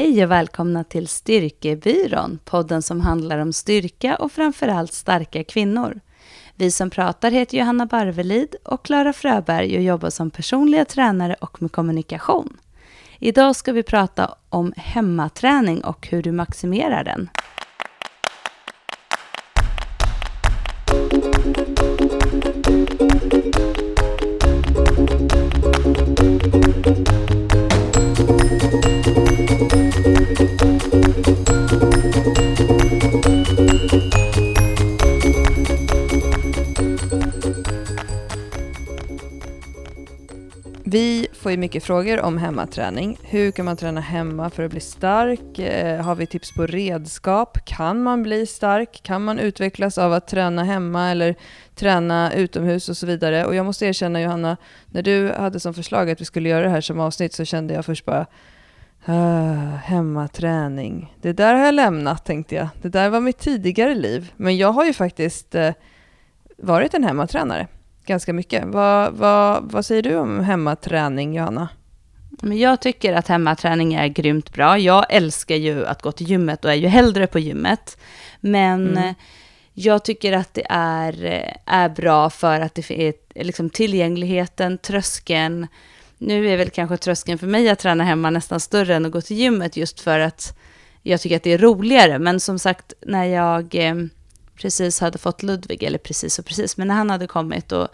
Hej och välkomna till Styrkebyrån, podden som handlar om styrka och framförallt starka kvinnor. Vi som pratar heter Johanna Barvelid och Klara Fröberg och jobbar som personliga tränare och med kommunikation. Idag ska vi prata om hemmaträning och hur du maximerar den. Vi får ju mycket frågor om hemmaträning. Hur kan man träna hemma för att bli stark? Eh, har vi tips på redskap? Kan man bli stark? Kan man utvecklas av att träna hemma eller träna utomhus och så vidare? Och jag måste erkänna Johanna, när du hade som förslag att vi skulle göra det här som avsnitt så kände jag först bara ah, hemmaträning. Det där har jag lämnat tänkte jag. Det där var mitt tidigare liv. Men jag har ju faktiskt eh, varit en hemmatränare ganska mycket. Vad, vad, vad säger du om hemmaträning, Johanna? Men jag tycker att hemmaträning är grymt bra. Jag älskar ju att gå till gymmet och är ju hellre på gymmet. Men mm. jag tycker att det är, är bra för att det är liksom tillgängligheten, tröskeln. Nu är väl kanske tröskeln för mig att träna hemma nästan större än att gå till gymmet just för att jag tycker att det är roligare. Men som sagt, när jag eh, precis hade fått Ludvig, eller precis och precis, men när han hade kommit och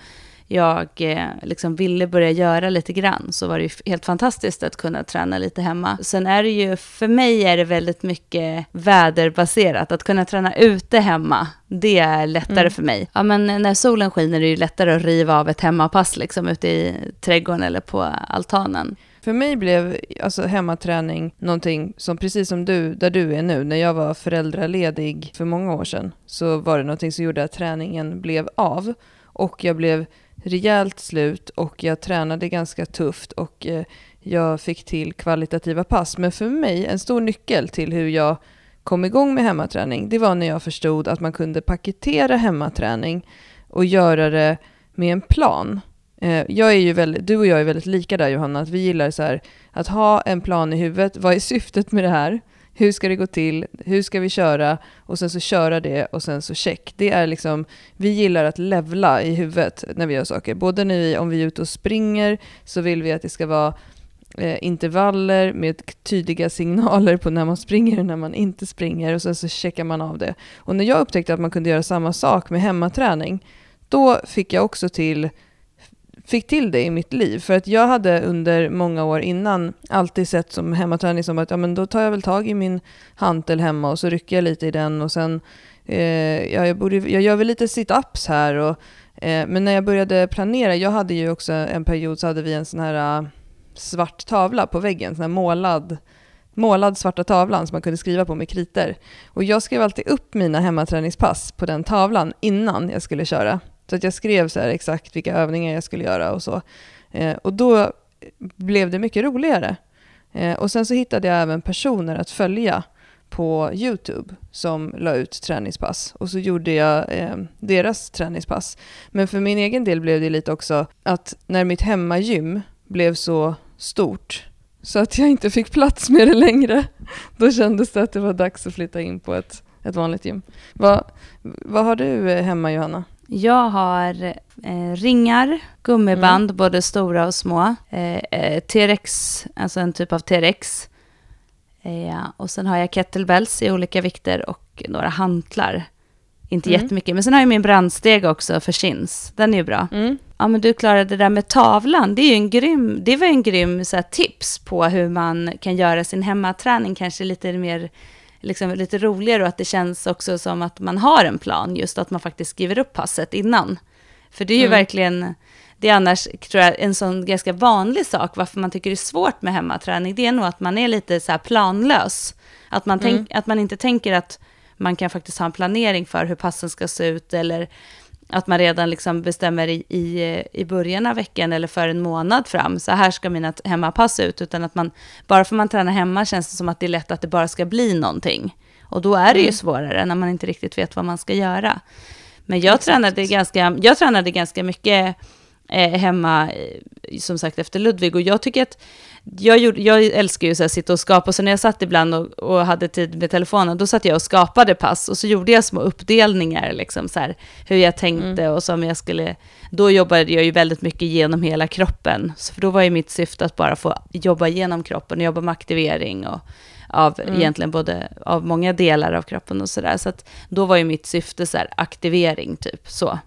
jag eh, liksom ville börja göra lite grann så var det ju helt fantastiskt att kunna träna lite hemma. Sen är det ju, för mig är det väldigt mycket väderbaserat. Att kunna träna ute hemma, det är lättare mm. för mig. Ja, men när solen skiner är det ju lättare att riva av ett hemmapass liksom ute i trädgården eller på altanen. För mig blev alltså, hemmaträning någonting som precis som du, där du är nu, när jag var föräldraledig för många år sedan, så var det någonting som gjorde att träningen blev av. Och jag blev rejält slut och jag tränade ganska tufft och eh, jag fick till kvalitativa pass. Men för mig, en stor nyckel till hur jag kom igång med hemmaträning, det var när jag förstod att man kunde paketera hemmaträning och göra det med en plan. Eh, jag är ju väldigt, du och jag är väldigt lika där Johanna, att vi gillar så här, att ha en plan i huvudet. Vad är syftet med det här? Hur ska det gå till? Hur ska vi köra? Och sen så köra det och sen så check. Det är liksom, vi gillar att levla i huvudet när vi gör saker. Både när vi, om vi är ute och springer så vill vi att det ska vara eh, intervaller med tydliga signaler på när man springer och när man inte springer och sen så checkar man av det. Och när jag upptäckte att man kunde göra samma sak med hemmaträning, då fick jag också till fick till det i mitt liv. För att jag hade under många år innan alltid sett som hemmaträning som att ja, men då tar jag väl tag i min hantel hemma och så rycker jag lite i den och sen eh, ja, jag, borde, jag gör väl lite sit-ups här. Och, eh, men när jag började planera, jag hade ju också en period så hade vi en sån här eh, svart tavla på väggen, sån här målad målad svarta tavlan som man kunde skriva på med kriter. Och jag skrev alltid upp mina hemmaträningspass på den tavlan innan jag skulle köra. Så att jag skrev så exakt vilka övningar jag skulle göra och så. Eh, och då blev det mycket roligare. Eh, och sen så hittade jag även personer att följa på YouTube som la ut träningspass. Och så gjorde jag eh, deras träningspass. Men för min egen del blev det lite också att när mitt hemmagym blev så stort så att jag inte fick plats med det längre, då kändes det att det var dags att flytta in på ett, ett vanligt gym. Vad, vad har du eh, hemma Johanna? Jag har eh, ringar, gummiband, mm. både stora och små. Eh, eh T-rex, alltså en typ av T-rex. Eh, och sen har jag kettlebells i olika vikter och några hantlar. Inte mm. jättemycket, men sen har jag min brandsteg också för chins. Den är ju bra. Mm. Ja, men du klarade det där med tavlan. Det, är ju en grym, det var en grym så här, tips på hur man kan göra sin hemmaträning kanske lite mer liksom lite roligare och att det känns också som att man har en plan, just att man faktiskt skriver upp passet innan. För det är ju mm. verkligen, det är annars tror jag en sån ganska vanlig sak, varför man tycker det är svårt med hemmaträning, det är nog att man är lite så här planlös. Att man, tänk, mm. att man inte tänker att man kan faktiskt ha en planering för hur passen ska se ut, eller att man redan liksom bestämmer i, i, i början av veckan eller för en månad fram, så här ska mina hemmapass ut, utan att man, bara för man tränar hemma känns det som att det är lätt att det bara ska bli någonting. Och då är det ju mm. svårare när man inte riktigt vet vad man ska göra. Men jag tränade ganska, jag tränade ganska mycket eh, hemma, eh, som sagt, efter Ludvig. Och jag tycker att, jag, gjorde, jag älskar ju att sitta och skapa, så när jag satt ibland och, och, hade tid med telefonen, då satt jag och skapade pass, och så gjorde jag små uppdelningar, liksom så här, hur jag tänkte mm. och som jag skulle, då jobbade jag ju väldigt mycket genom hela kroppen, så för då var ju mitt syfte att bara få jobba genom kroppen, och jobba med aktivering och av mm. egentligen både av många delar av kroppen och sådär. Så att då var ju mitt syfte så här, aktivering typ så.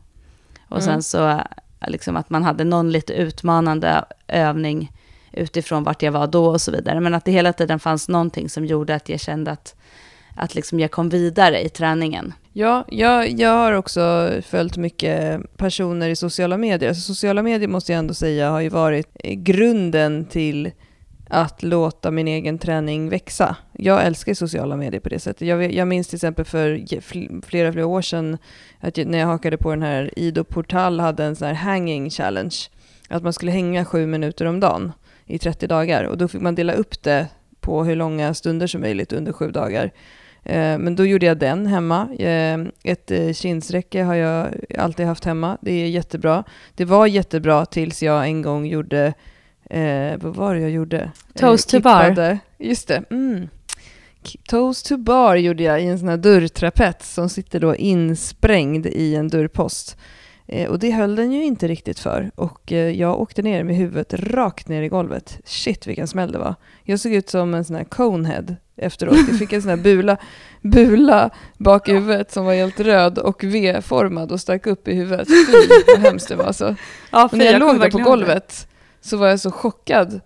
Och mm. sen så liksom att man hade någon lite utmanande övning utifrån vart jag var då och så vidare. Men att det hela tiden fanns någonting som gjorde att jag kände att, att liksom jag kom vidare i träningen. Ja, jag, jag har också följt mycket personer i sociala medier. Alltså, sociala medier måste jag ändå säga har ju varit grunden till att låta min egen träning växa. Jag älskar sociala medier på det sättet. Jag, jag minns till exempel för flera, flera år sedan att jag, när jag hakade på den här Ido Portal hade en sån här hanging challenge. Att man skulle hänga sju minuter om dagen i 30 dagar och då fick man dela upp det på hur långa stunder som möjligt under sju dagar. Eh, men då gjorde jag den hemma. Eh, ett eh, kinsräcke har jag alltid haft hemma. Det är jättebra. Det var jättebra tills jag en gång gjorde Eh, vad var det jag gjorde? Toast to bar. Just det. Mm. Toast to bar gjorde jag i en sån här dörrtrapets som sitter då insprängd i en dörrpost. Eh, och det höll den ju inte riktigt för. Och eh, jag åkte ner med huvudet rakt ner i golvet. Shit vilken smäll det var. Jag såg ut som en sån här conehead efteråt. Jag fick en sån här bula, bula bak i huvudet som var helt röd och V-formad och stack upp i huvudet. Fy vad hemskt det var alltså. Ja, när jag låg där på golvet så var jag så chockad.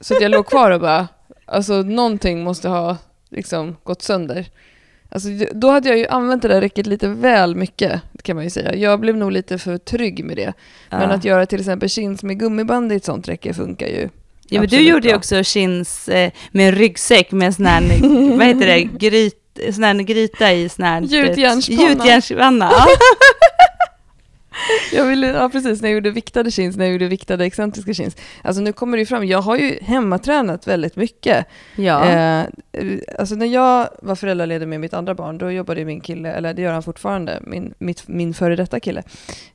Så att jag låg kvar och bara, alltså någonting måste ha liksom gått sönder. Alltså, då hade jag ju använt det där räcket lite väl mycket, kan man ju säga. Jag blev nog lite för trygg med det. Ja. Men att göra till exempel chins med gummiband i ett sånt räcke funkar ju. Ja, men du gjorde ju också chins eh, med en ryggsäck med en sån här, vad heter det, gryt, sån här gryta i sån här... Gjutjärnspanna. Gjutjärnspanna, jag ville, ja precis, när jag gjorde viktade chins, när jag gjorde viktade excentriska chins. Alltså nu kommer det ju fram, jag har ju hemmatränat väldigt mycket. Ja. Eh, alltså när jag var föräldraledig med mitt andra barn, då jobbade min kille, eller det gör han fortfarande, min, mitt, min före detta kille,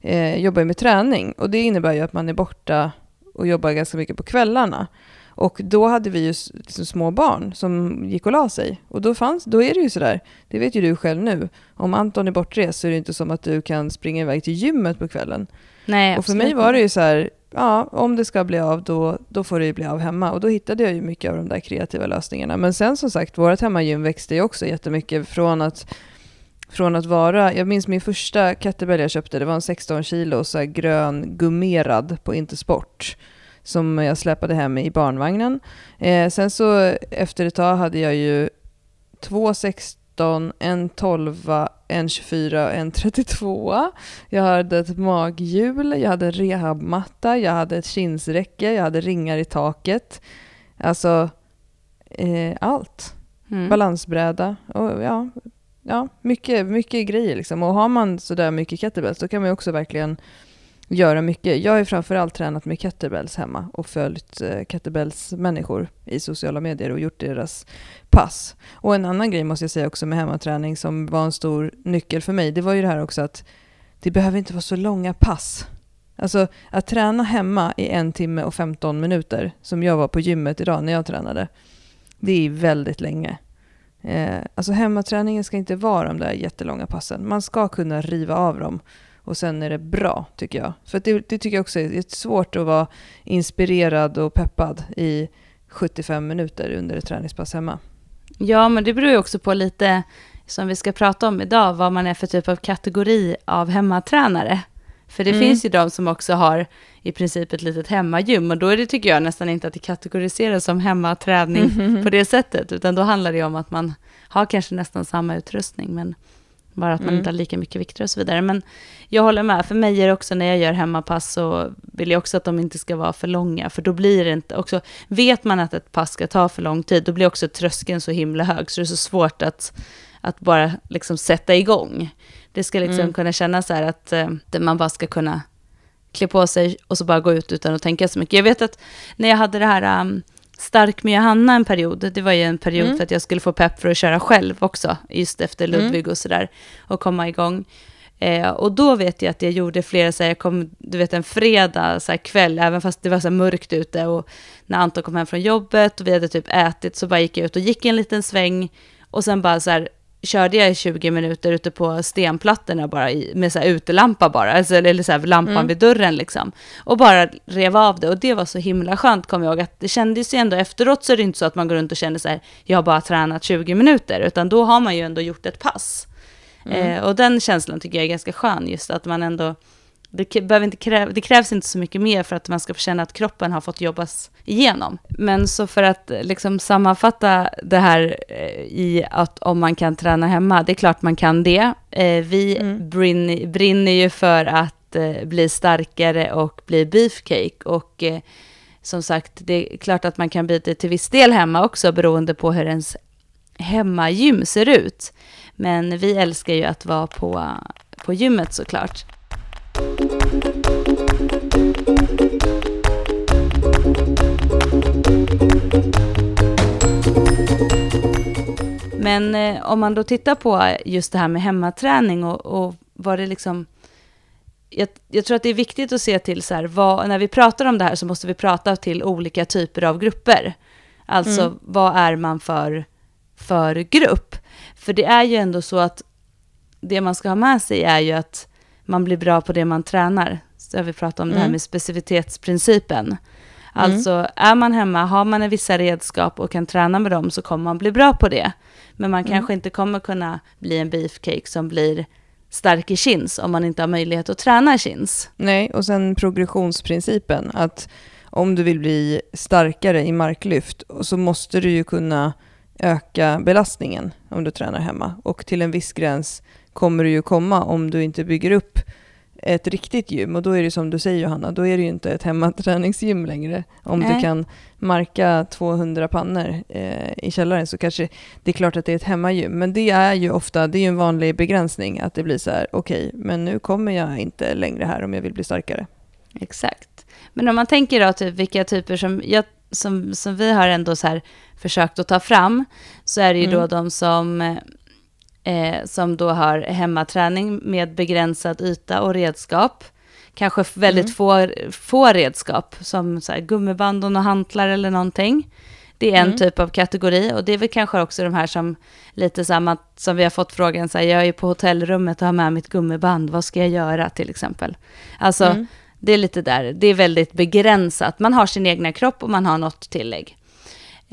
eh, jobbar med träning. Och det innebär ju att man är borta och jobbar ganska mycket på kvällarna. Och då hade vi ju liksom små barn som gick och la sig. Och då, fanns, då är det ju sådär, det vet ju du själv nu, om Anton är bortrest så är det inte som att du kan springa iväg till gymmet på kvällen. Nej, och för mig var det ju så här, ja, om det ska bli av då, då får det ju bli av hemma. Och då hittade jag ju mycket av de där kreativa lösningarna. Men sen som sagt, vårt hemmagym växte ju också jättemycket från att från att vara, jag minns min första kettlebell jag köpte, det var en 16 kilo så grön gummerad på Intersport som jag släpade hem i barnvagnen. Eh, sen så efter ett tag hade jag ju två 16, en 12, en 24 och en 32. Jag hade ett maghjul, jag hade en rehabmatta, jag hade ett kinsräcke, jag hade ringar i taket. Alltså eh, allt. Mm. Balansbräda och ja, ja mycket, mycket grejer liksom. Och har man sådär mycket kettlebells då kan man ju också verkligen göra mycket. Jag har framförallt tränat med kettlebells hemma och följt eh, kettlebells-människor i sociala medier och gjort deras pass. Och en annan grej måste jag säga också med hemmaträning som var en stor nyckel för mig, det var ju det här också att det behöver inte vara så långa pass. Alltså att träna hemma i en timme och 15 minuter, som jag var på gymmet idag när jag tränade, det är väldigt länge. Eh, alltså hemmaträningen ska inte vara de där jättelånga passen. Man ska kunna riva av dem och sen är det bra, tycker jag. För det, det, tycker jag också är svårt att vara inspirerad och peppad i 75 minuter under ett träningspass hemma. Ja, men det beror ju också på lite, som vi ska prata om idag, vad man är för typ av kategori av hemmatränare. För det mm. finns ju de som också har i princip ett litet hemmagym och då är det, tycker jag, nästan inte att det kategoriseras som hemmaträning mm. på det sättet, utan då handlar det om att man har kanske nästan samma utrustning, men bara att man mm. inte har lika mycket vikter och så vidare. Men jag håller med, för mig är det också när jag gör hemmapass så vill jag också att de inte ska vara för långa. För då blir det inte, också, vet man att ett pass ska ta för lång tid, då blir också tröskeln så himla hög. Så det är så svårt att, att bara liksom sätta igång. Det ska liksom mm. kunna kännas så här att eh, man bara ska kunna klä på sig och så bara gå ut utan att tänka så mycket. Jag vet att när jag hade det här um, stark med Johanna en period. Det var ju en period mm. för att jag skulle få pepp för att köra själv också, just efter mm. Ludvig mm. och sådär, och komma igång. Eh, och då vet jag att jag gjorde flera, så här, jag kom, du vet en fredag så här, kväll, även fast det var så här, mörkt ute och när Anton kom hem från jobbet och vi hade typ ätit så bara gick jag ut och gick en liten sväng och sen bara så här körde jag i 20 minuter ute på stenplattorna bara i, med så här utelampa bara, alltså, eller så här lampan mm. vid dörren liksom. Och bara rev av det och det var så himla skönt, kom jag ihåg, att det kändes ju ändå efteråt så är det inte så att man går runt och känner så här, jag har bara tränat 20 minuter, utan då har man ju ändå gjort ett pass. Mm. Eh, och den känslan tycker jag är ganska skön, just att man ändå det, behöver inte kräv, det krävs inte så mycket mer för att man ska känna att kroppen har fått jobbas igenom. Men så för att liksom sammanfatta det här eh, i att om man kan träna hemma, det är klart man kan det. Eh, vi mm. brinner, brinner ju för att eh, bli starkare och bli beefcake. Och som sagt, det är klart att man kan bli det till viss del hemma också beroende på hur ens hemmagym ser ut. Men vi älskar ju att vara på, på gymmet såklart. Men eh, om man då tittar på just det här med hemmaträning och, och vad det liksom... Jag, jag, tror att det är viktigt att se till så här, vad, när vi pratar om det här så måste vi prata till olika typer av grupper. Alltså mm. vad är man för, för grupp? För det är ju ändå så att det man ska ha med sig är ju att man blir bra på det man tränar. Så vi pratat om mm. det här mm. med specificitetsprincipen. Mm. Alltså är man hemma, har man vissa redskap och kan träna med dem så kommer man bli bra på det. Men man mm. kanske inte kommer kunna bli en beefcake som blir stark i chins om man inte har möjlighet att träna chins. Nej, och sen progressionsprincipen att om du vill bli starkare i marklyft så måste du ju kunna öka belastningen om du tränar hemma. Och till en viss gräns kommer du ju komma om du inte bygger upp ett riktigt gym. Och då är det som du säger Johanna, då är det ju inte ett hemmaträningsgym längre. Om Nej. du kan marka 200 pannor eh, i källaren så kanske det är klart att det är ett hemmagym. Men det är ju ofta, det är ju en vanlig begränsning att det blir så här, okej, okay, men nu kommer jag inte längre här om jag vill bli starkare. Exakt. Men om man tänker då typ vilka typer som, jag, som, som vi har ändå så här försökt att ta fram, så är det ju mm. då de som eh, som då har hemmaträning med begränsad yta och redskap. Kanske väldigt mm. få, få redskap, som så här, gummiband och hantlar eller någonting. Det är en mm. typ av kategori och det är väl kanske också de här som lite samma som vi har fått frågan, så här, jag är på hotellrummet och har med mitt gummiband, vad ska jag göra till exempel? Alltså, mm. det är lite där, det är väldigt begränsat. Man har sin egna kropp och man har något tillägg.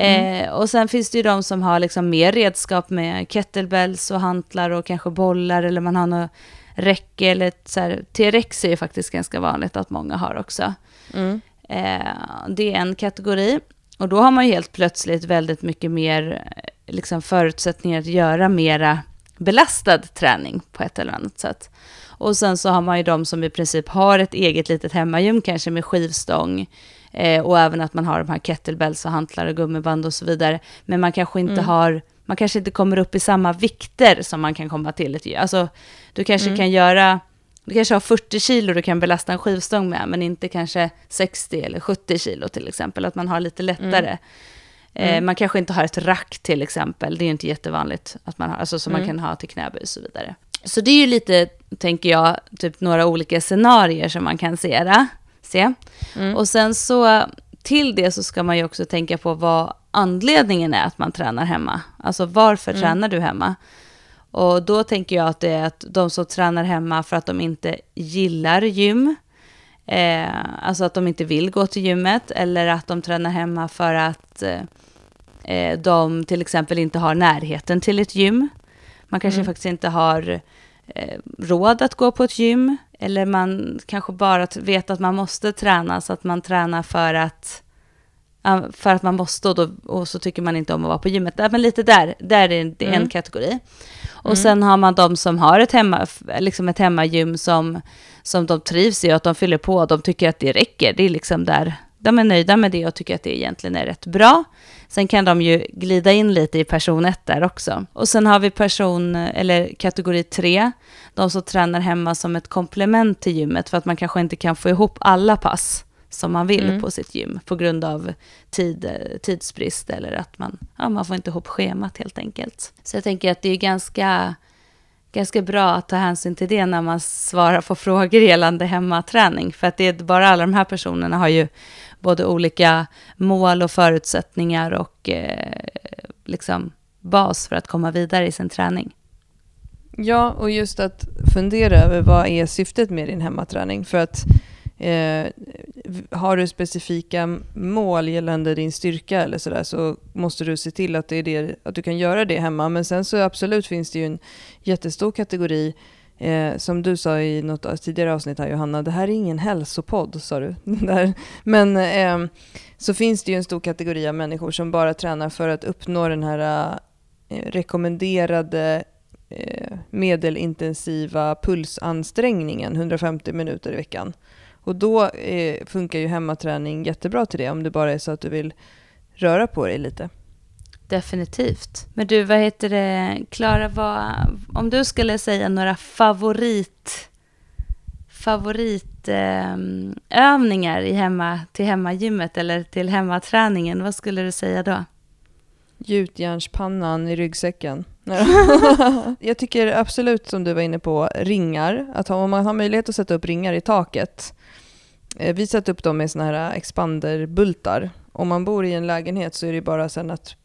Mm. Eh, och sen finns det ju de som har liksom mer redskap med kettlebells och hantlar och kanske bollar eller man har något räcke eller så här, T-rex är ju faktiskt ganska vanligt att många har också. Mm. Eh, det är en kategori. Och då har man ju helt plötsligt väldigt mycket mer liksom, förutsättningar att göra mera belastad träning på ett eller annat sätt. Och sen så har man ju de som i princip har ett eget litet hemmagym, kanske med skivstång, Eh, och även att man har de här kettlebells och hantlar och gummiband och så vidare. Men man kanske inte mm. har, man kanske inte kommer upp i samma vikter som man kan komma till ett Alltså, du kanske mm. kan göra, du kanske har 40 kilo du kan belasta en skivstång med, men inte kanske 60 eller 70 kilo till exempel. Att man har lite lättare. Mm. Eh, mm. man kanske inte har ett rack till exempel, det är inte jättevanligt att man har, alltså som man mm. kan ha till knäböj och så vidare. Så det är ju lite, tänker jag, typ några olika scenarier som man kan se det se. Mm. Och sen så till det så ska man ju också tänka på vad anledningen är att man tränar hemma. Alltså varför mm. tränar du hemma? Och då tänker jag att det är att de som tränar hemma för att de inte gillar gym, eh, alltså att de inte vill gå till gymmet, eller att de tränar hemma för att eh, de till exempel inte har närheten till ett gym. Man kanske mm. faktiskt inte har eh, råd att gå på ett gym, eller man kanske bara vet att man måste träna, så att man tränar för att, för att man måste och, då, och så tycker man inte om att vara på gymmet. Men lite där, där är det mm. en kategori. Och mm. sen har man de som har ett, hemma, liksom ett hemmagym som, som de trivs i och att de fyller på. De tycker att det räcker. Det är liksom där, de är nöjda med det och tycker att det egentligen är rätt bra. Sen kan de ju glida in lite i person 1 där också. Och sen har vi person, eller kategori 3, de som tränar hemma som ett komplement till gymmet för att man kanske inte kan få ihop alla pass som man vill mm. på sitt gym på grund av tid, tidsbrist eller att man, ja, man får inte ihop schemat helt enkelt. Så jag tänker att det är ganska, ganska bra att ta hänsyn till det när man svarar på frågor gällande hemmaträning. För att det är bara alla de här personerna har ju både olika mål och förutsättningar och eh, liksom bas för att komma vidare i sin träning. Ja, och just att fundera över vad är syftet med din hemmaträning. För att eh, har du specifika mål gällande din styrka eller sådär så måste du se till att, det är det, att du kan göra det hemma. Men sen så absolut finns det ju en jättestor kategori Eh, som du sa i något tidigare avsnitt här Johanna, det här är ingen hälsopodd sa du. Men eh, så finns det ju en stor kategori av människor som bara tränar för att uppnå den här eh, rekommenderade eh, medelintensiva pulsansträngningen 150 minuter i veckan. Och då eh, funkar ju hemmaträning jättebra till det om det bara är så att du vill röra på dig lite. Definitivt. Men du, vad heter det, Klara, om du skulle säga några favorit favoritövningar eh, i hemma, till hemmagymmet eller till hemmaträningen, vad skulle du säga då? Gjutjärnspannan i ryggsäcken. jag tycker absolut, som du var inne på, ringar. Att om man har möjlighet att sätta upp ringar i taket. Eh, vi sätter upp dem med såna här expanderbultar. Om man bor i en lägenhet så är det bara sen att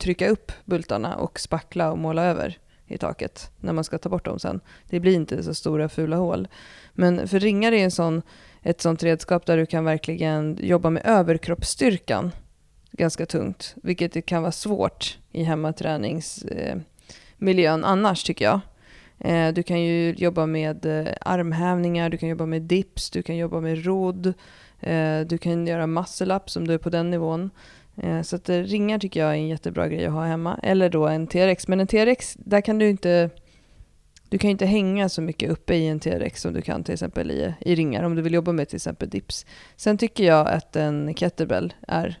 trycka upp bultarna och spackla och måla över i taket när man ska ta bort dem sen. Det blir inte så stora fula hål. Men för ringar är en sån, ett sånt redskap där du kan verkligen jobba med överkroppsstyrkan ganska tungt, vilket kan vara svårt i hemmaträningsmiljön annars tycker jag. Eh, du kan ju jobba med eh, armhävningar, du kan jobba med dips, du kan jobba med rodd, eh, du kan göra muscle-ups om du är på den nivån. Eh, så att eh, ringar tycker jag är en jättebra grej att ha hemma. Eller då en TRX. Men en TRX, där kan du inte... Du kan inte hänga så mycket uppe i en TRX som du kan till exempel i, i ringar om du vill jobba med till exempel dips. Sen tycker jag att en kettlebell är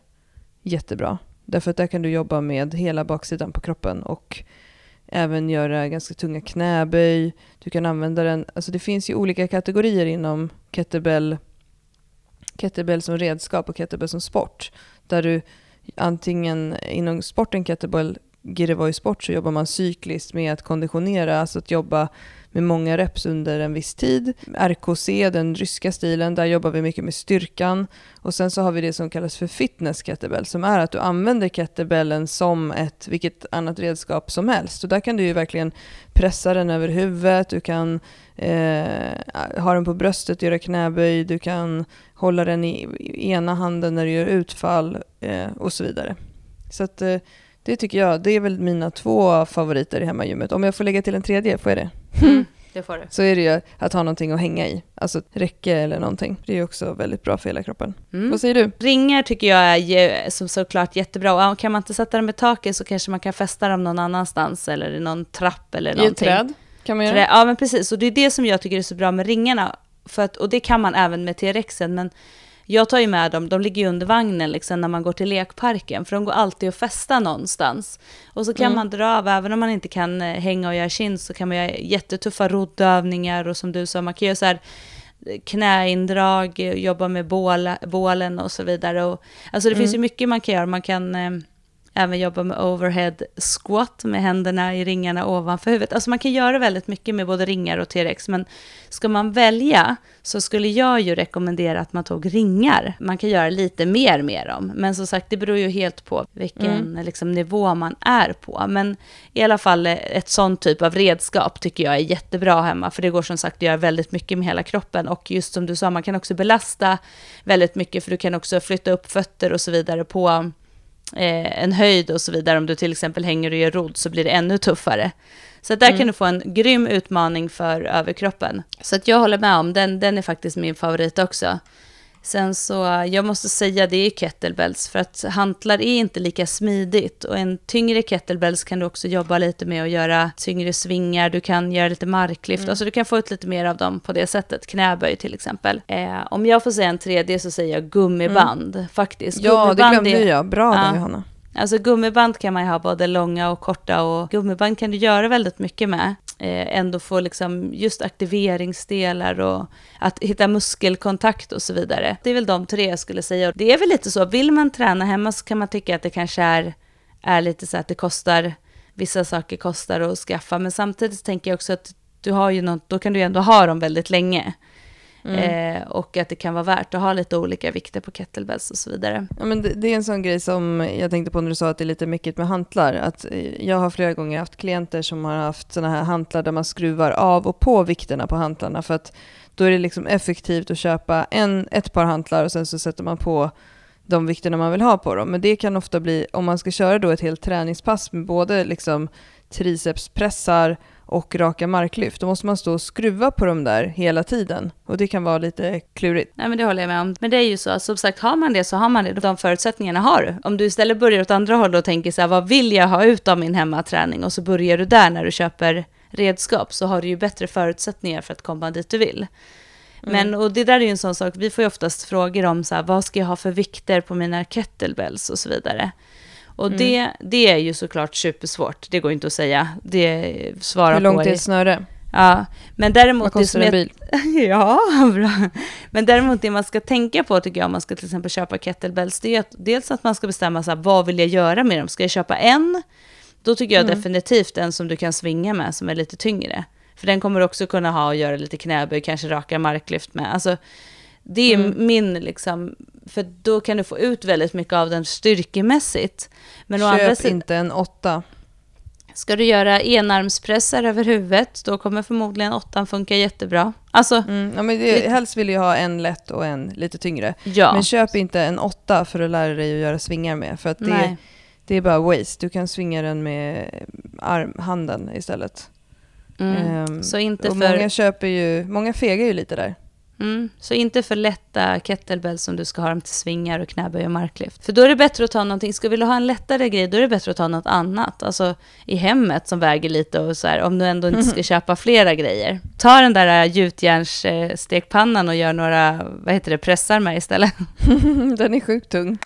jättebra. Därför att där kan du jobba med hela baksidan på kroppen och även göra ganska tunga knäböj. Du kan använda den, alltså det finns ju olika kategorier inom kettlebell, kettlebell som redskap och kettlebell som sport. Där du antingen inom sporten kettlebell, Girevoy sport, så jobbar man cykliskt med att konditionera, alltså att jobba med många reps under en viss tid. RKC, den ryska stilen, där jobbar vi mycket med styrkan. Och sen så har vi det som kallas för fitness kettlebell, som är att du använder kettlebellen som ett vilket annat redskap som helst. Och där kan du ju verkligen pressa den över huvudet, du kan eh, ha den på bröstet, göra knäböj, du kan hålla den i, i ena handen när du gör utfall eh, och så vidare. Så att eh, det tycker jag, det är väl mina två favoriter i hemmagymmet. Om jag får lägga till en tredje, får jag det? Mm, det får du. Så är det ju att ha någonting att hänga i, alltså räcke eller någonting. Det är också väldigt bra för hela kroppen. Mm. Vad säger du? Ringar tycker jag är ju, som såklart jättebra. Och kan man inte sätta dem i taket så kanske man kan fästa dem någon annanstans eller i någon trapp eller någonting. I ett träd kan man göra. Trä, ja men precis, och det är det som jag tycker är så bra med ringarna. För att, och det kan man även med TRXen, men jag tar ju med dem, de ligger ju under vagnen liksom när man går till lekparken, för de går alltid att fästa någonstans. Och så kan mm. man dra av, även om man inte kan eh, hänga och göra kind, så kan man göra jättetuffa roddövningar och som du sa, man kan göra så här eh, knäindrag, jobba med bål, bålen och så vidare. Och, alltså det mm. finns ju mycket man kan göra, man kan eh, även jobba med overhead squat med händerna i ringarna ovanför huvudet. Alltså man kan göra väldigt mycket med både ringar och T-rex, men ska man välja så skulle jag ju rekommendera att man tog ringar. Man kan göra lite mer med dem, men som sagt, det beror ju helt på vilken mm. liksom, nivå man är på. Men i alla fall ett sånt typ av redskap tycker jag är jättebra hemma, för det går som sagt att göra väldigt mycket med hela kroppen. Och just som du sa, man kan också belasta väldigt mycket, för du kan också flytta upp fötter och så vidare på eh, en höjd och så vidare, om du till exempel hänger och gör rodd så blir det ännu tuffare. Så där mm. kan du få en grym utmaning för överkroppen. Så att jag håller med om, den, den är faktiskt min favorit också. Sen så, jag måste säga det är kettlebells, för att hantlar är inte lika smidigt. Och en tyngre kettlebells kan du också jobba lite med att göra tyngre svingar, du kan göra lite marklyft, mm. alltså du kan få ut lite mer av dem på det sättet. Knäböj till exempel. Eh, om jag får säga en tredje så säger jag gummiband, mm. faktiskt. Ja, gummiband det glömde är, jag. Bra ja, där, Johanna. Alltså gummiband kan man ju ha både långa och korta och gummiband kan du göra väldigt mycket med Eh, ändå få liksom just aktiveringsdelar och att hitta muskelkontakt och så vidare. Det är väl de tre jag skulle säga. Det är väl lite så, vill man träna hemma så kan man tycka att det kanske är, är lite så att det kostar vissa saker kostar att skaffa. Men samtidigt tänker jag också att du har ju något, då kan du ju ändå ha dem väldigt länge. Mm. Eh, och att det kan vara värt att ha lite olika vikter på kettlebells och så vidare. Ja, men det, det, är en sån grej som jag tänkte på när du sa att det är lite mycket med hantlar. Att jag har flera gånger haft klienter som har haft såna här hantlar där man skruvar av och på vikterna på hantlarna. För att då är det liksom effektivt att köpa en, ett par hantlar och sen så sätter man på de vikterna man vill ha på dem. Men det kan ofta bli, om man ska köra då ett helt träningspass med både liksom tricepspressar och raka marklyft, då måste man stå och skruva på dem där hela tiden. Och det kan vara lite klurigt. Nej, men det håller jag med om. Men det är ju så, som sagt, har man det så har man det. De förutsättningarna har du. Om du istället börjar åt andra hållet och tänker så här, vad vill jag ha ut av min hemmaträning? Och så börjar du där när du köper redskap, så har du ju bättre förutsättningar för att komma dit du vill. Mm. Men, och det där är ju en sån sak, vi får ju oftast frågor om så här, vad ska jag ha för vikter på mina kettlebells och så vidare. Och mm. det, det är ju såklart supersvårt, det går inte att säga. Det svarar Hur långt är ett snöre? Ja, men däremot... Vad kostar en bil? ja, bra. Men däremot det man ska tänka på tycker jag om man ska till exempel köpa kettlebells, det är att dels att man ska bestämma sig, vad vill jag göra med dem? Ska jag köpa en? Då tycker jag mm. definitivt en som du kan svinga med, som är lite tyngre. För den kommer också kunna ha och göra lite knäböj, kanske raka marklyft med. Alltså, det är mm. min, liksom, för då kan du få ut väldigt mycket av den styrkemässigt. Men Köp andra sidan, inte en åtta. Ska du göra enarmspressar över huvudet, då kommer förmodligen åttan funka jättebra. Alltså, mm, ja, men det, helst vill jag ha en lätt och en lite tyngre. Ja. Men köp inte en åtta för att lära dig att göra svingar med. För att det, det är bara waste. Du kan svinga den med arm, handen istället. Mm. Um, så inte och för... Många köper ju, många fegar ju lite där. Mm. Så inte för lätta kettlebells som du ska ha dem till svingar och knäböj och marklyft. För då är det bättre att ta någonting, ska du ha en lättare grej, då är det bättre att ta något annat. Alltså i hemmet som väger lite och så här, om du ändå inte ska köpa flera grejer. Ta den där gjutjärnsstekpannan och gör några, vad heter det, pressar med istället. den är sjukt tung.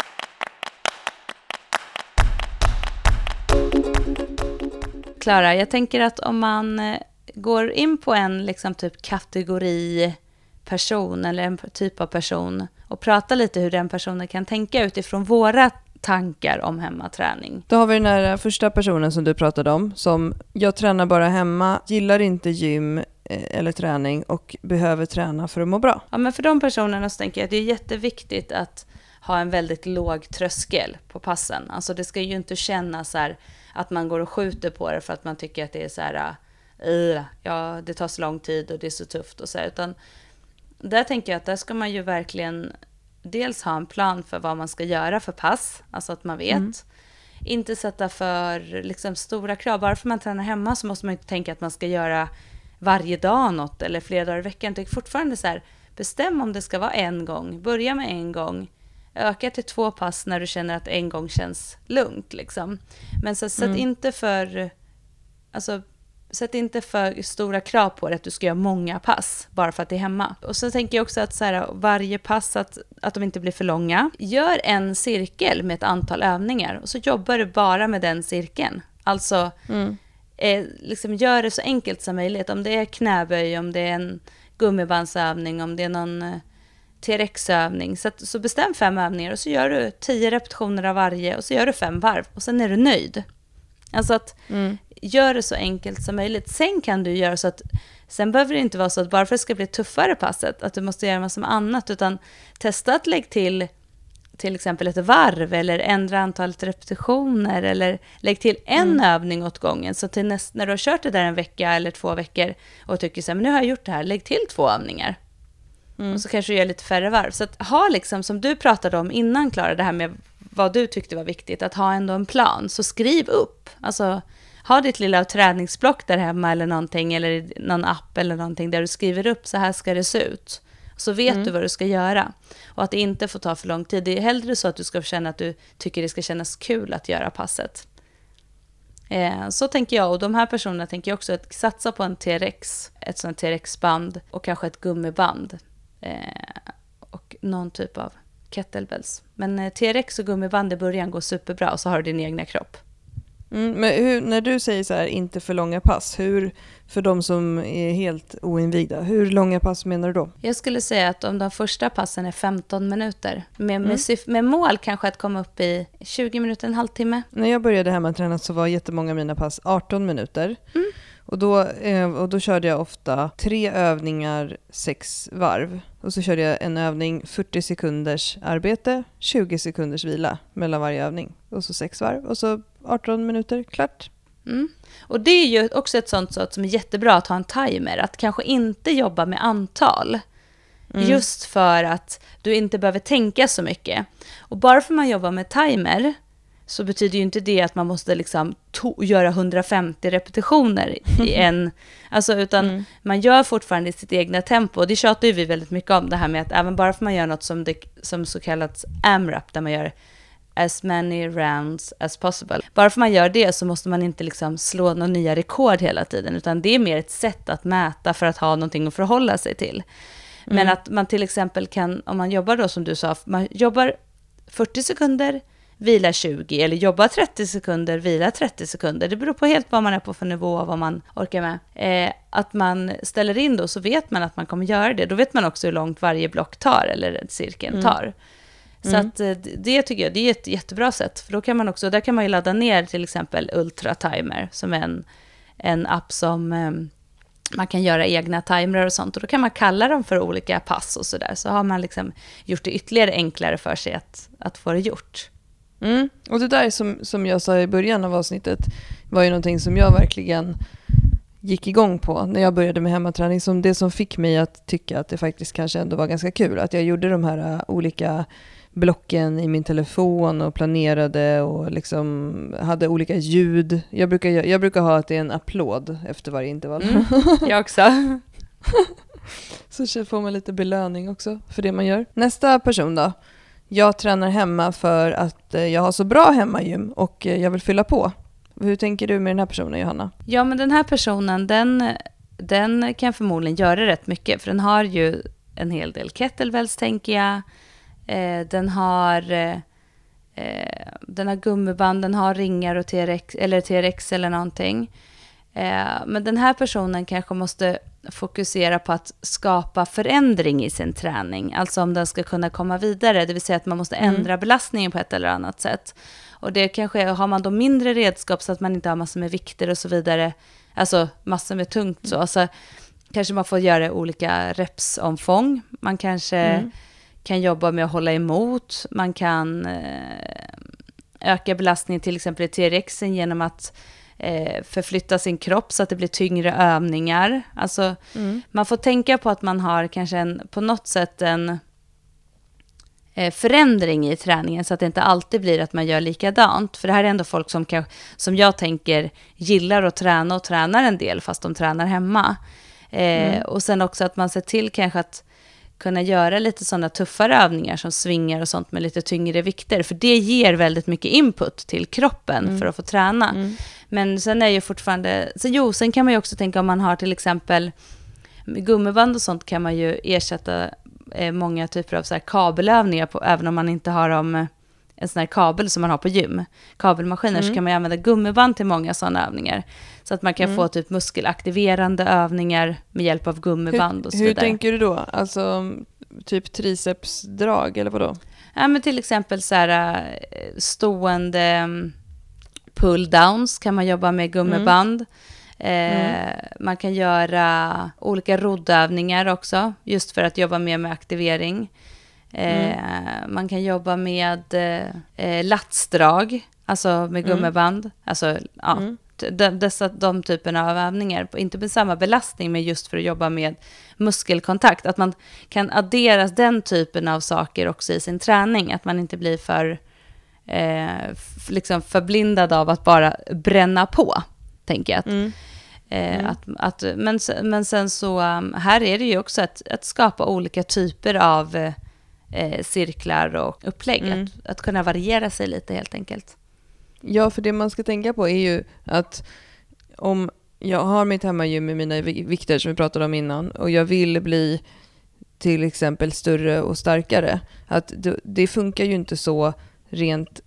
Klara, jag tänker att om man eh, går in på en liksom typ kategori person eller en typ av person och pratar lite hur den personen kan tänka utifrån våra tankar om hemmaträning. Då har vi den här första personen som du pratade om som jag tränar bara hemma, gillar inte gym eh, eller träning och behöver träna för att må bra. Ja, men för de personerna så tänker jag att det är jätteviktigt att ha en väldigt låg tröskel på passen. Alltså det ska ju inte kännas så här att man går och skjuter på det för att man tycker att det är så här, ja, det tar så lång tid och det är så tufft och så här, utan där tänker jag att där ska man ju verkligen dels ha en plan för vad man ska göra för pass, alltså att man vet. Mm. Inte sätta för liksom, stora krav. Bara för att man tränar hemma så måste man inte tänka att man ska göra varje dag något eller flera dagar i veckan. Det är fortfarande så här, bestäm om det ska vara en gång, börja med en gång, öka till två pass när du känner att en gång känns lugnt. Liksom. Men så, sätt mm. inte för, alltså sätt inte för stora krav på dig att du ska göra många pass bara för att det är hemma. Och så tänker jag också att så här, varje pass, att, att de inte blir för långa. Gör en cirkel med ett antal övningar och så jobbar du bara med den cirkeln. Alltså, mm. eh, liksom gör det så enkelt som möjligt. Om det är knäböj, om det är en gummibandsövning, om det är någon eh, TRX-övning. Så, så bestäm fem övningar och så gör du tio repetitioner av varje och så gör du fem varv och sen är du nöjd. Alltså att mm gör det så enkelt som möjligt. Sen kan du göra så att, sen behöver det inte vara så att bara för att det ska bli tuffare passet, att du måste göra massor med annat, utan testa att lägga till till exempel ett varv eller ändra antalet repetitioner eller lägg till en mm. övning åt gången. Så till näst, när du har kört det där en vecka eller två veckor och tycker så här, men nu har jag gjort det här, lägg till två övningar. Mm. Och så kanske du gör lite färre varv. Så att ha liksom, som du pratade om innan Klara, det här med vad du tyckte var viktigt, att ha ändå en plan. Så skriv upp. Alltså, ha ditt lilla träningsblock där hemma eller någonting, eller någon app eller någonting där du skriver upp så här ska det se ut. Så vet mm. du vad du ska göra. Och att det inte får ta för lång tid. Det är hellre så att du ska känna att du tycker det ska kännas kul att göra passet. Eh, så tänker jag, och de här personerna tänker jag också att satsa på en TRX, ett sånt TRX-band och kanske ett gummiband. Eh, och någon typ av kettlebells. Men eh, TRX och gummiband i början går superbra och så har du din egna kropp. Mm, men hur, när du säger så här, inte för långa pass, hur, för de som är helt oinvigda, hur långa pass menar du då? Jag skulle säga att om de första passen är 15 minuter, med, Mm. med, med mål kanske att komma upp i 20 minuter, en halvtimme. När jag började hemmaträna så var jättemånga av mina pass 18 minuter. Mm. Och, då, eh, och då körde jag ofta tre övningar, sex varv. Och så körde jag en övning, 40 sekunders arbete, 20 sekunders vila mellan varje övning. Och så sex varv och så 18 minuter, klart. Mm. Och det är ju också ett sånt sak som är jättebra att ha en timer, att kanske inte jobba med antal. Mm. Just för att du inte behöver tänka så mycket. Och bara för att man jobbar med timer så betyder ju inte det att man måste liksom göra 150 repetitioner i en... Alltså, utan Mm. man gör fortfarande i sitt egna tempo. Och det tjatar ju vi väldigt mycket om, det här med att även bara för att man gör något som, det, som så kallat AMRAP, där man gör as many rounds as possible. Bara för man gör det så måste man inte liksom slå några nya rekord hela tiden, utan det är mer ett sätt att mäta för att ha någonting att förhålla sig till. Men att man till exempel kan, om man jobbar då som du sa, man jobbar 40 sekunder, vila 20, eller jobba 30 sekunder, vila 30 sekunder. Det beror på helt vad man är på för nivå och vad man orkar med. Eh, att man ställer in då, så vet man att man kommer göra det. Då vet man också hur långt varje block tar, eller cirkeln tar. Så att eh, det tycker jag, det är ett jättebra sätt. För då kan man också, där kan man ju ladda ner till exempel Ultra Timer, som är en, en app som eh, man kan göra egna timrar och sånt. Och då kan man kalla dem för olika pass och sådär. Så har man liksom gjort det ytterligare enklare för sig att, att få det gjort. Mm. Och det där som, som jag sa i början av avsnittet var ju någonting som jag verkligen gick igång på när jag började med hemmaträning. Som det som fick mig att tycka att det faktiskt kanske ändå var ganska kul. Att jag gjorde de här uh, olika blocken i min telefon och planerade och liksom hade olika ljud. Jag brukar, jag brukar ha att det är en applåd efter varje intervall. Mm. Jag också. Så får man lite belöning också för det man gör. Nästa person då. Jag tränar hemma för att eh, jag har så bra hemmagym och eh, jag vill fylla på. Hur tänker du med den här personen Johanna? Ja, men den här personen, den, den kan förmodligen göra rätt mycket. För den har ju en hel del kettlebells, tänker jag. Eh, den har... Eh, eh den har gummiband, den har ringar och TRX eller, TRX eller någonting. Eh, men den här personen kanske måste fokusera på att skapa förändring i sin träning. Alltså om den ska kunna komma vidare, det vill säga att man måste Mm. ändra belastningen på ett eller annat sätt. Och det kanske har man då mindre redskap så att man inte har massor med vikter och så vidare, alltså massor med tungt så, så kanske man får göra olika repsomfång. Man kanske Mm. kan jobba med att hålla emot, man kan eh, öka belastningen till exempel i TRXen genom att förflytta sin kropp så att det blir tyngre övningar. Alltså, Mm. man får tänka på att man har kanske en, på något sätt en eh, förändring i träningen så att det inte alltid blir att man gör likadant. För det här är ändå folk som, kan, som jag tänker gillar att träna och tränar en del fast de tränar hemma. Eh, Och sen också att man ser till kanske att kunna göra lite sådana tuffare övningar som svingar och sånt med lite tyngre vikter. För det ger väldigt mycket input till kroppen för att få träna. Mm. Men sen är ju fortfarande, så jo, sen kan man ju också tänka om man har till exempel gummiband och sånt kan man ju ersätta eh, många typer av så kabelövningar, på, även om man inte har dem, eh, en sån här kabel som man har på gym, kabelmaskiner, så Mm. kan man använda gummiband till många sådana övningar. Så att man kan Mm. få typ muskelaktiverande övningar med hjälp av gummiband och så hur, hur vidare. tänker du då? Alltså typ tricepsdrag eller vadå? Ja, men till exempel så här eh, stående mm, pull-downs kan man jobba med gummiband. Eh, Man kan göra olika roddövningar också, just för att jobba mer med aktivering. Eh, Man kan jobba med eh, latsdrag, alltså med gummiband. Alltså, ja, Mm. de, dessa, de typerna av övningar. Inte med samma belastning, men just för att jobba med muskelkontakt. Att man kan addera den typen av saker också i sin träning. Att man inte blir för eh, liksom förblindad av att bara bränna på, tänker jag. Att, Mm. eh, Mm. att, att, men, men sen så, um, här är det ju också att, att skapa olika typer av eh, cirklar och upplägg. Mm. Att, att kunna variera sig lite helt enkelt. Ja, för det man ska tänka på är ju att om jag har mitt hemmagym med mina vi- vikter som vi pratade om innan och jag vill bli till exempel större och starkare. Att det, det funkar ju inte så rent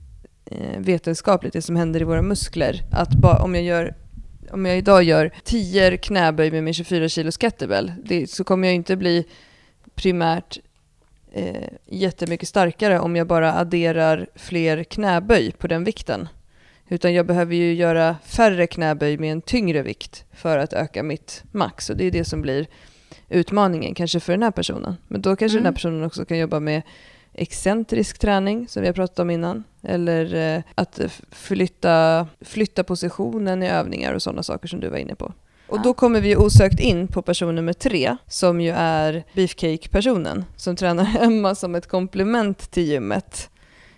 eh, vetenskapligt, det som händer i våra muskler. Att ba, om jag gör om jag idag gör 10 knäböj med min 24 kilo kettlebell, det, så kommer jag inte bli primärt eh, jättemycket starkare om jag bara adderar fler knäböj på den vikten. Utan jag behöver ju göra färre knäböj med en tyngre vikt för att öka mitt max. Och det är det som blir utmaningen kanske för den här personen. Men då kanske mm. den här mm. personen också kan jobba med excentrisk träning som vi har pratat om innan. Eller eh, att flytta, flytta positionen i övningar och sådana saker som du var inne på. Och då kommer vi osökt in på person nummer tre, som ju är beefcake-personen, som tränar hemma som ett komplement till gymmet.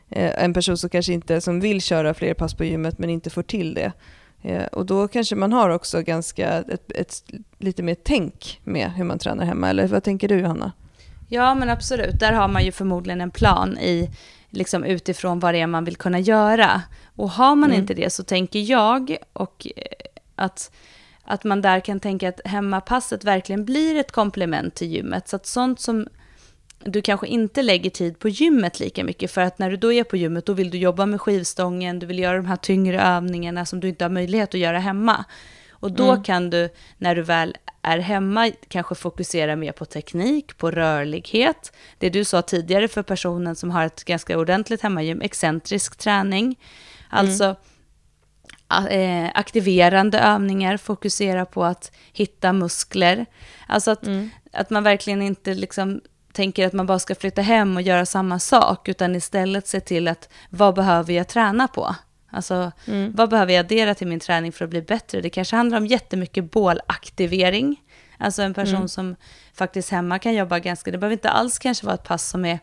Eh, en person som kanske inte som vill köra fler pass på gymmet men inte får till det. Eh, och då kanske man har också ganska ett, ett, lite mer tänk med hur man tränar hemma, eller vad tänker du Johanna? Ja men absolut, där har man ju förmodligen en plan i liksom utifrån vad det är man vill kunna göra. Och har man mm. inte det så tänker jag och eh, att att man där kan tänka att hemmapasset verkligen blir ett komplement till gymmet. Så att sånt som du kanske inte lägger tid på gymmet lika mycket, för att när du då är på gymmet, då vill du jobba med skivstången, du vill göra de här tyngre övningarna som du inte har möjlighet att göra hemma. Och då mm. kan du, när du väl är hemma, kanske fokusera mer på teknik, på rörlighet. Det du sa tidigare för personen som har ett ganska ordentligt hemmagym, excentrisk träning. Alltså, mm aktiverande övningar, fokusera på att hitta muskler. Alltså att, mm. att man verkligen inte liksom tänker att man bara ska flytta hem och göra samma sak, utan istället se till att vad behöver jag träna på? Alltså, mm. vad behöver jag addera till min träning för att bli bättre? Det kanske handlar om jättemycket bålaktivering. Alltså en person mm. som faktiskt hemma kan jobba ganska, det behöver inte alls kanske vara ett pass som är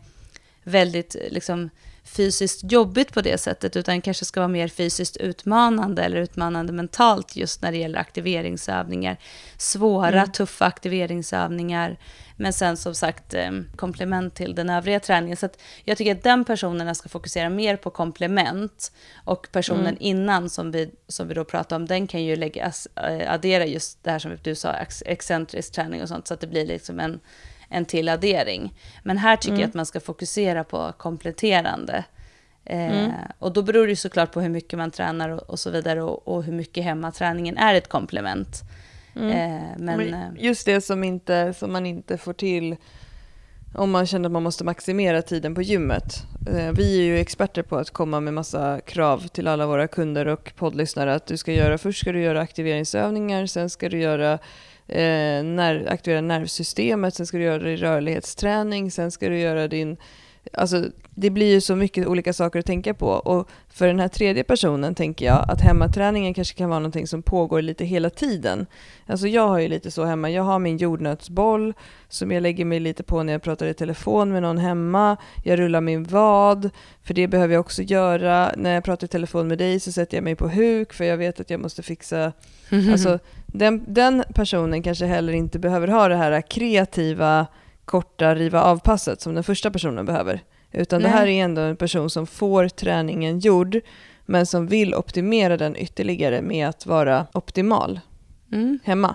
väldigt liksom, fysiskt jobbigt på det sättet, utan kanske ska vara mer fysiskt utmanande eller utmanande mentalt just när det gäller aktiveringsövningar. Svåra, mm. tuffa aktiveringsövningar, men sen som sagt eh, komplement till den övriga träningen. Så jag tycker att den personen ska fokusera mer på komplement och personen mm. innan som vi, som vi då pratade om, den kan ju lägga, eh, addera just det här som du sa, excentrisk träning och sånt, så att det blir liksom en en till addering. Men här tycker mm. jag att man ska fokusera på kompletterande. Eh, mm. Och då beror det såklart på hur mycket man tränar och, och så vidare och, och, hur mycket hemmaträningen är ett komplement. Mm. Eh, men, men, eh, just det som, inte, som man inte får till om man känner att man måste maximera tiden på gymmet. Eh, vi är ju experter på att komma med massa krav till alla våra kunder och poddlyssnare att du ska göra, först ska du göra aktiveringsövningar, sen ska du göra eh, när, aktivera nervsystemet, sen ska du göra din rörlighetsträning, sen ska du göra din... Alltså, det blir ju så mycket olika saker att tänka på. Och för den här tredje personen tänker jag att hemmaträningen kanske kan vara någonting som pågår lite hela tiden. Alltså jag har ju lite så hemma, jag har min jordnötsboll som jag lägger mig lite på när jag pratar i telefon med någon hemma. Jag rullar min vad, för det behöver jag också göra. När jag pratar i telefon med dig så sätter jag mig på huk för jag vet att jag måste fixa... Alltså, den, den personen kanske heller inte behöver ha det här kreativa, korta riva av-passet som den första personen behöver. Utan Nej. det här är ändå en person som får träningen gjord men som vill optimera den ytterligare med att vara optimal mm. hemma.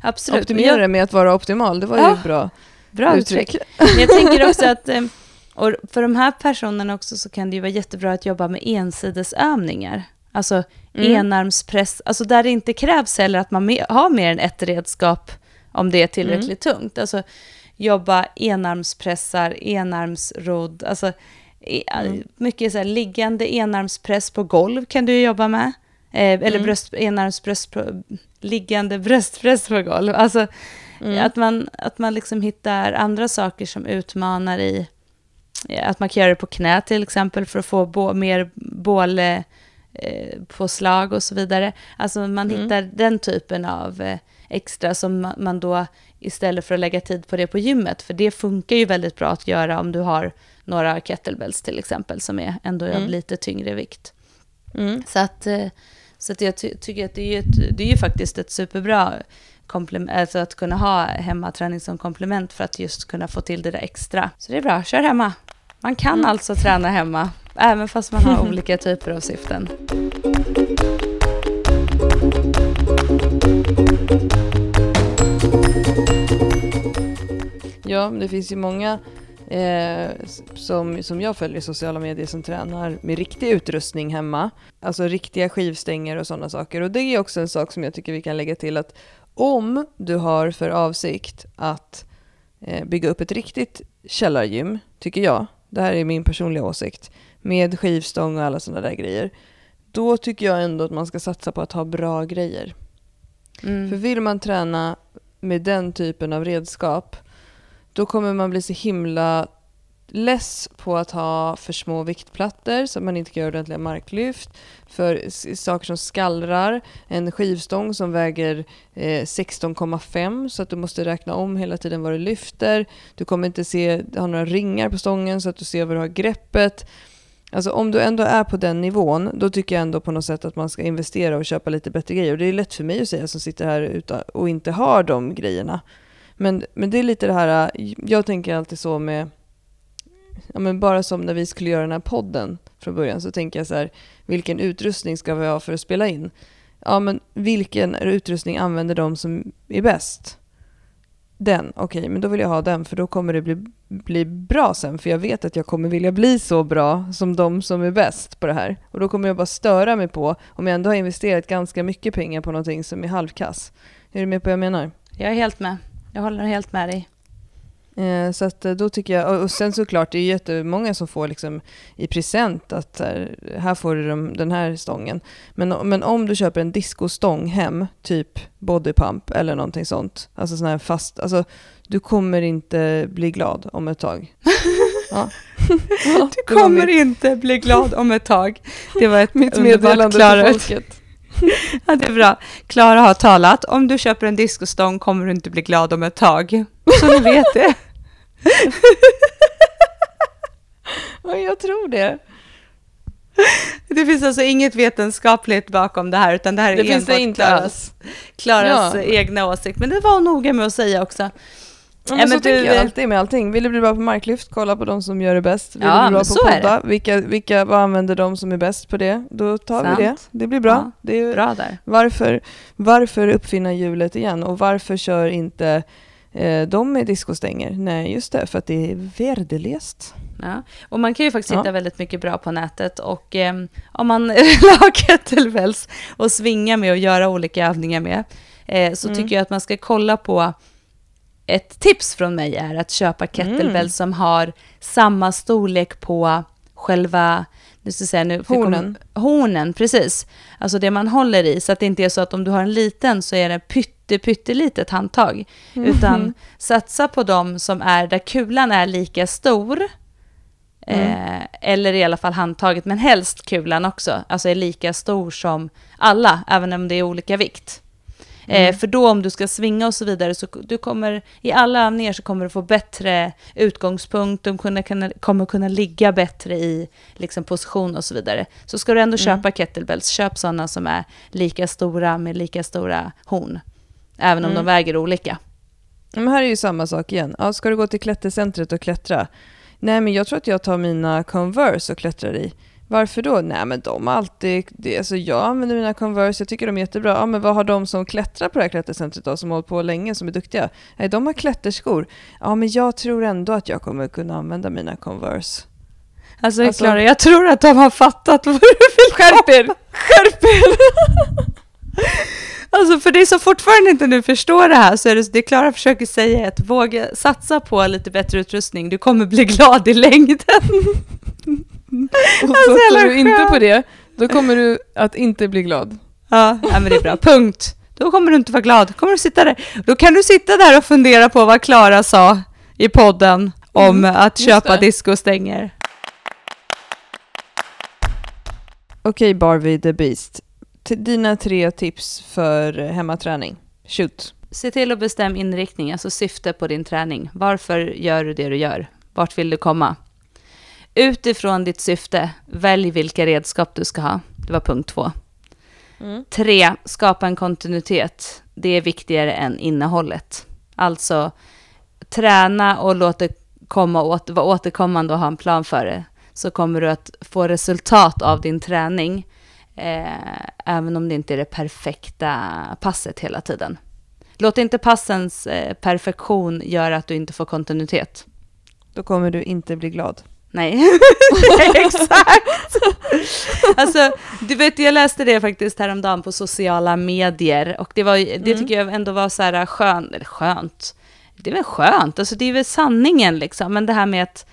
Absolut. Optimera jag... med att vara optimal, det var ja, ju bra, bra uttryck. Men jag tänker också att eh, och för de här personerna också så kan det ju vara jättebra att jobba med ensidesövningar. Alltså mm. enarmspress, alltså där det inte krävs heller att man har mer än ett redskap om det är tillräckligt mm. tungt. Alltså jobba enarmspressar, enarmsrodd, alltså mm. mycket så här, liggande enarmspress på golv kan du jobba med. Eh, eller mm. bröst, enarmsbröst, liggande bröstpress på golv. Alltså mm. att man, att man liksom hittar andra saker som utmanar i, att man kan göra det på knä till exempel för att få bo, mer bål eh, på slag och så vidare. Alltså man mm. hittar den typen av eh, extra som man då istället för att lägga tid på det på gymmet, för det funkar ju väldigt bra att göra om du har några kettlebells till exempel, som är ändå mm. av lite tyngre vikt. Mm. Så att, eh, så att jag ty tycker att det är, ett, det är ju faktiskt ett superbra komplement, alltså att kunna ha hemmaträning som komplement för att just kunna få till det där extra. Så det är bra, kör hemma. Man kan mm. alltså träna hemma, även fast man har olika typer av syften. Ja, det finns ju många eh, som, som jag följer i sociala medier som tränar med riktig utrustning hemma. Alltså riktiga skivstänger och sådana saker. Och det är också en sak som jag tycker vi kan lägga till att om du har för avsikt att eh, bygga upp ett riktigt källargym, tycker jag, det här är min personliga åsikt, med skivstång och alla sådana där grejer, då tycker jag ändå att man ska satsa på att ha bra grejer. Mm. För vill man träna med den typen av redskap, då kommer man bli så himla less på att ha för små viktplattor så att man inte kan göra ordentliga marklyft, för saker som skallrar, en skivstång som väger eh, 16,5 så att du måste räkna om hela tiden vad du lyfter. Du kommer inte se, ha några ringar på stången så att du ser var du har greppet. Alltså om du ändå är på den nivån, då tycker jag ändå på något sätt att man ska investera och köpa lite bättre grejer. Och det är lätt för mig att säga som sitter här och inte har de grejerna. Men, men det är lite det här, jag tänker alltid så med, ja men bara som när vi skulle göra den här podden från början så tänker jag så här, vilken utrustning ska vi ha för att spela in? Ja men vilken utrustning använder de som är bäst? Den, okej, okay, men då vill jag ha den för då kommer det bli, bli bra sen för jag vet att jag kommer vilja bli så bra som de som är bäst på det här. Och då kommer jag bara störa mig på om jag ändå har investerat ganska mycket pengar på någonting som är halvkass. Är du med på vad jag menar? Jag är helt med. Jag håller helt med dig. Eh, så att eh, då tycker jag, och sen såklart, det är jättemånga som får liksom i present att här får du den här stången. Men, men om du köper en discostång hem, typ bodypump eller någonting sånt, alltså sån här fast, alltså du kommer inte bli glad om ett tag. Ja. du kommer inte bli glad om ett tag. Det var ett mitt meddelande till folket. ja, det är bra. Klara har talat. Om du köper en discostång kommer du inte bli glad om ett tag. Så ni vet det. ja, jag tror det. Det finns alltså inget vetenskapligt bakom det här, utan det här är det enbart Klaras, Klaras ja. egna åsikt. Men det var noga med att säga också. Ja, men, så du, tänker jag alltid med allting. Vill du bli bra på marklyft, kolla på de som gör det bäst. Vill ja, du bli bra på podda, vilka, vilka, vad använder de som är bäst på det? Då tar Sant. vi det. Det blir bra. Ja, det är, bra där. Varför, varför uppfinna hjulet igen? Och varför kör inte eh, de med diskostänger? Nej, just det, för att det är värdelöst. Ja. Och man kan ju faktiskt ja. hitta väldigt mycket bra på nätet och eh, om man ha kettlebells och svinga med och göra olika övningar med eh, så mm. tycker jag att man ska kolla på ett tips från mig är att köpa kettlebells mm. som har samma storlek på själva nu ska jag säga, nu, hornen. Kom, hornen, precis. Alltså det man håller i, så att det inte är så att om du har en liten så är det pytte, pyttelitet handtag. Mm. Utan satsa på de som är där kulan är lika stor, mm. eh, eller i alla fall handtaget, men helst kulan också, alltså är lika stor som alla, även om det är olika vikt. Eh, mm. för då om du ska svinga och så vidare, så du kommer, i alla övningar så kommer du få bättre utgångspunkt, du kommer kunna, kommer kunna ligga bättre i liksom, position och så vidare. Så ska du ändå mm. köpa kettlebells, köp sådana som är lika stora med lika stora horn, även om mm. de väger olika. Men här är ju samma sak igen. Ja, ska du gå till klättercentret och klättra? Nej, men jag tror att jag tar mina Converse och klättrar i. Varför då? Nej men de har alltid, det, alltså jag använder mina Converse, jag tycker de är jättebra. Ja men vad har de som klättrar på det här klättercentret då, som har hållit på länge, som är duktiga? Nej de har klätterskor. Ja men jag tror ändå att jag kommer kunna använda mina Converse. Alltså, alltså Klara, jag tror att de har fattat vad du vill Skärp er! Skärp er! Alltså för dig som fortfarande inte nu förstår det här så är det, det Klara försöker säga att våga satsa på lite bättre utrustning, du kommer bli glad i längden. Och alltså, satsar du inte på det, då kommer du att inte bli glad. Ja, men det är bra. Punkt. Då kommer du inte vara glad. kommer du sitta där. Då kan du sitta där och fundera på vad Klara sa i podden om mm, att köpa discostänger. Okej, okay, Barbie the Beast. T dina tre tips för hemmaträning. Shoot. Se till att bestämma inriktning, alltså syfte på din träning. Varför gör du det du gör? Vart vill du komma? Utifrån ditt syfte, välj vilka redskap du ska ha. Det var punkt två. Mm. Tre, skapa en kontinuitet. Det är viktigare än innehållet. Alltså, träna och låt det komma åt, vara återkommande och ha en plan för det. Så kommer du att få resultat av din träning, eh, även om det inte är det perfekta passet hela tiden. Låt inte passens eh, perfektion göra att du inte får kontinuitet. Då kommer du inte bli glad. Nej, exakt. alltså, du vet, jag läste det faktiskt häromdagen på sociala medier och det, var, det Mm. tycker jag ändå var så här skönt, eller skönt, det är väl skönt, alltså det är väl sanningen liksom, men det här med att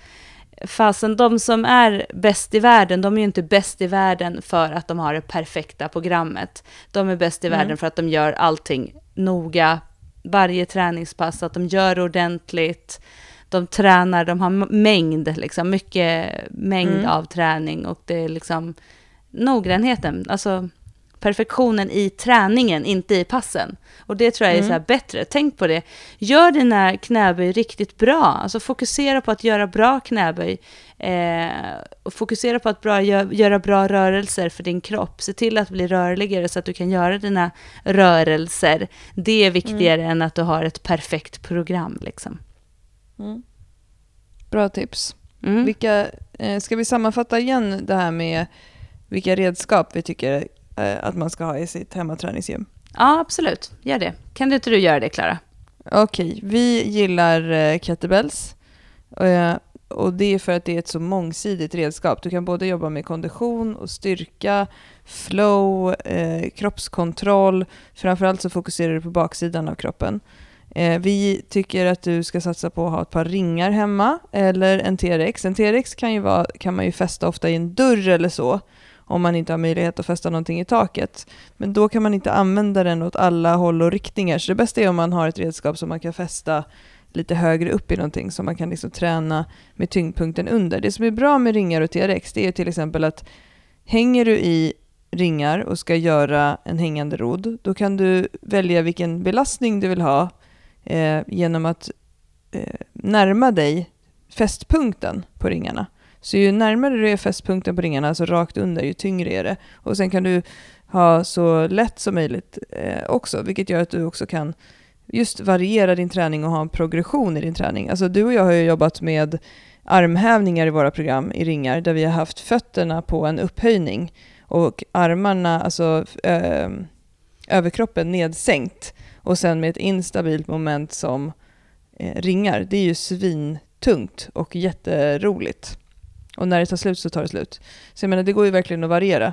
fasen, de som är bäst i världen, de är ju inte bäst i världen för att de har det perfekta programmet. De är bäst i Mm. världen för att de gör allting noga, varje träningspass, att de gör ordentligt, de tränar, de har mängd, liksom, mycket mängd Mm. av träning och det är liksom noggrannheten, alltså perfektionen i träningen, inte i passen. Och det tror jag är Mm. så här bättre. Tänk på det. Gör dina knäböj riktigt bra. Alltså fokusera på att göra bra knäböj. Eh, och fokusera på att bra, gö- göra bra rörelser för din kropp. Se till att bli rörligare så att du kan göra dina rörelser. Det är viktigare än att du har ett perfekt program. Liksom. Mm. Bra tips. Mm. Vilka, eh, ska vi sammanfatta igen det här med vilka redskap vi tycker eh, att man ska ha i sitt hemmaträningsgym? Ja, absolut. Gör det. Kan inte du göra det, Klara? Okej, vi gillar eh, kettlebells. Eh, och det är för att det är ett så mångsidigt redskap. Du kan både jobba med kondition och styrka, flow, eh, kroppskontroll. Framförallt så fokuserar du på baksidan av kroppen. Eh, vi tycker att du ska satsa på att ha ett par ringar hemma eller en TRX. En TRX kan, ju vara, kan man ju fästa ofta i en dörr eller så om man inte har möjlighet att fästa någonting i taket. Men då kan man inte använda den åt alla håll och riktningar. Så det bästa är om man har ett redskap som man kan fästa lite högre upp i någonting så man kan liksom träna med tyngdpunkten under. Det som är bra med ringar och TRX det är till exempel att hänger du i ringar och ska göra en hängande rodd, då kan du välja vilken belastning du vill ha eh, genom att eh, närma dig fästpunkten på ringarna. Så ju närmare du är fästpunkten på ringarna, alltså rakt under, ju tyngre är det. Och sen kan du ha så lätt som möjligt eh, också, vilket gör att du också kan just variera din träning och ha en progression i din träning. Alltså du och jag har ju jobbat med armhävningar i våra program i ringar där vi har haft fötterna på en upphöjning och armarna, alltså eh, överkroppen nedsänkt och sen med ett instabilt moment som eh, ringar. Det är ju svintungt och jätteroligt. Och när det tar slut så tar det slut. Så jag menar, det går ju verkligen att variera.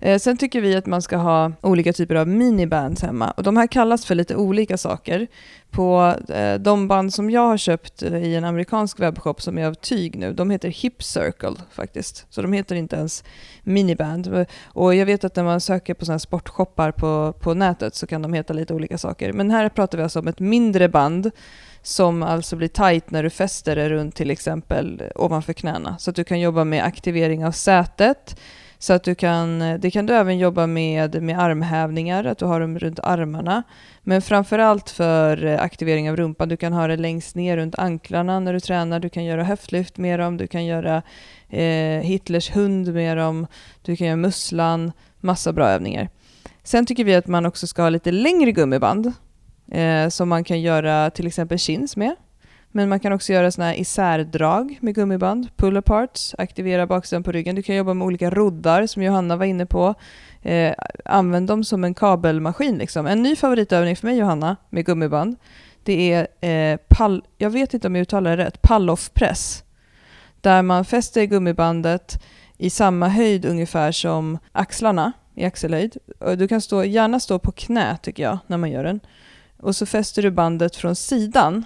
Eh, sen tycker vi att man ska ha olika typer av minibands hemma. Och de här kallas för lite olika saker. På eh, de band som jag har köpt eh, i en amerikansk webbshop som är av tyg nu, de heter Hip Circle faktiskt. Så de heter inte ens miniband. Och jag vet att när man söker på sådana här sportshoppar på, på nätet så kan de heta lite olika saker. Men här pratar vi alltså om ett mindre band som alltså blir tight när du fäster det runt till exempel ovanför knäna. Så att du kan jobba med aktivering av sätet. Så att du kan, det kan du även jobba med, med armhävningar, att du har dem runt armarna. Men framförallt för eh, aktivering av rumpan. Du kan ha det längst ner runt anklarna när du tränar. Du kan göra höftlyft med dem. Du kan göra eh, Hitlers hund med dem. Du kan göra musslan. Massa bra övningar. Sen tycker vi att man också ska ha lite längre gummiband eh, som man kan göra till exempel chins med. Men man kan också göra såna här isärdrag med gummiband, pull aparts, aktivera baksidan på ryggen. Du kan jobba med olika roddar som Johanna var inne på. Eh, använd dem som en kabelmaskin. Liksom. En ny favoritövning för mig Johanna med gummiband, det är eh, pall, jag vet inte om jag uttalar det rätt, pall-off-press. Där man fäster gummibandet i samma höjd ungefär som axlarna i axelhöjd. Du kan stå, gärna stå på knä tycker jag när man gör den. Och så fäster du bandet från sidan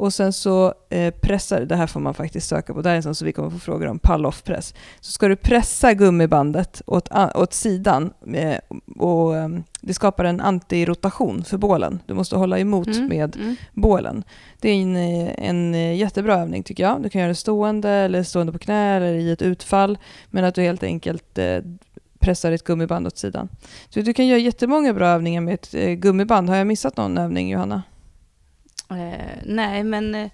och sen så eh, pressar, det här får man faktiskt söka på, det här är en sån som vi kommer få frågor om, pall-off-press. Så ska du pressa gummibandet åt, åt sidan eh, och eh, det skapar en antirotation för bålen. Du måste hålla emot Mm, med mm. bålen. Det är en, eh, en eh, jättebra övning tycker jag. Du kan göra det stående eller stående på knä eller i ett utfall. Men att du helt enkelt eh, pressar ett gummiband åt sidan. Så du kan göra jättemånga bra övningar med ett gummiband. Har jag missat någon övning Johanna? Eh, nej, men eh,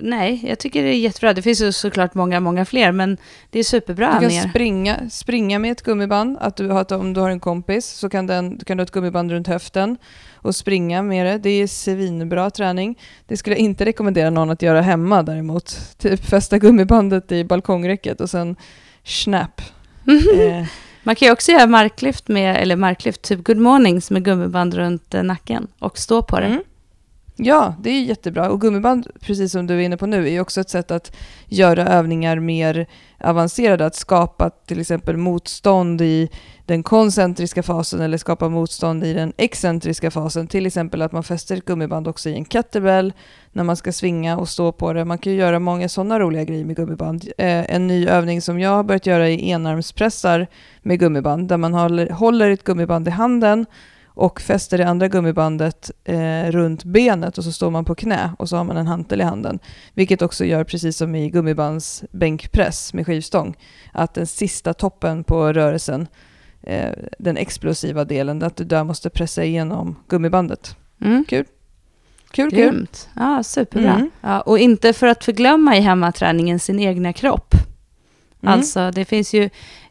nej, jag tycker det är jättebra. Det finns ju såklart många, många fler, men det är superbra Du kan springa, springa med ett gummiband. Att du har, ett- om du har en kompis så kan, den, kan du ha ett gummiband runt höften och springa med det. Det är svinbra träning. Det skulle jag inte rekommendera någon att göra hemma däremot. Typ fästa gummibandet i balkongräcket och sen snap. Eh, Man kan ju också göra marklyft med, eller marklyft, typ good mornings med gummiband runt eh, nacken och stå på det. Mm. Ja, det är jättebra. Och gummiband, precis som du är inne på nu, är också ett sätt att göra övningar mer avancerade. Att skapa till exempel motstånd i den koncentriska fasen eller skapa motstånd i den excentriska fasen. Till exempel att man fäster ett gummiband också i en kettlebell när man ska svinga och stå på det. Man kan ju göra många sådana roliga grejer med gummiband. Eh, en ny övning som jag har börjat göra är enarmspressar med gummiband, där man håller, håller ett gummiband i handen och fäster det andra gummibandet eh, runt benet och så står man på knä och så har man en hantel i handen. Vilket också gör precis som i gummibandsbänkpress med skivstång, att den sista toppen på rörelsen, eh, den explosiva delen, att du där måste pressa igenom gummibandet. Mm. Kul. Kul, kul. Grymt. Ja, superbra. Mm. Ja, och inte för att förglömma i hemmaträningen sin egna kropp. Mm. Alltså, det finns ju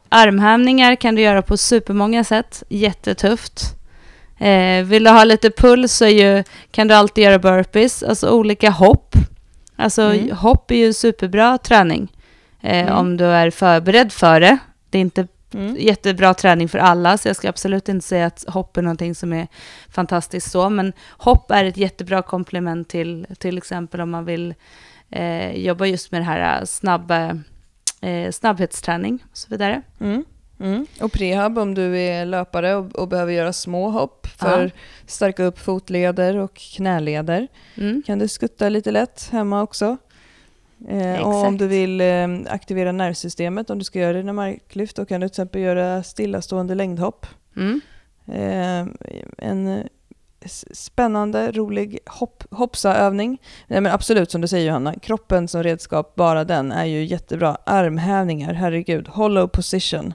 armhävningar kan du göra på supermånga sätt. Jättetufft. Eh, vill du ha lite puls så ju, kan du alltid göra burpees, alltså olika hopp. Alltså Mm. hopp är ju superbra träning eh, Mm. om du är förberedd för det. Det är inte Mm. jättebra träning för alla, så jag ska absolut inte säga att hopp är någonting som är fantastiskt så, men hopp är ett jättebra komplement till till exempel om man vill eh, jobba just med det här snabba, eh, snabbhetsträning och så vidare. Mm. Mm. Och prehab om du är löpare och, och behöver göra små hopp för Ja. att stärka upp fotleder och knäleder. Mm. kan du skutta lite lätt hemma också. Eh, och om du vill eh, aktivera nervsystemet, om du ska göra dina marklyft, då kan du till exempel göra stillastående längdhopp. Mm. Eh, en eh, spännande, rolig hopp, hoppsa-övning. Nej, men absolut, som du säger Johanna, kroppen som redskap, bara den är ju jättebra. Armhävningar, herregud. Hollow position.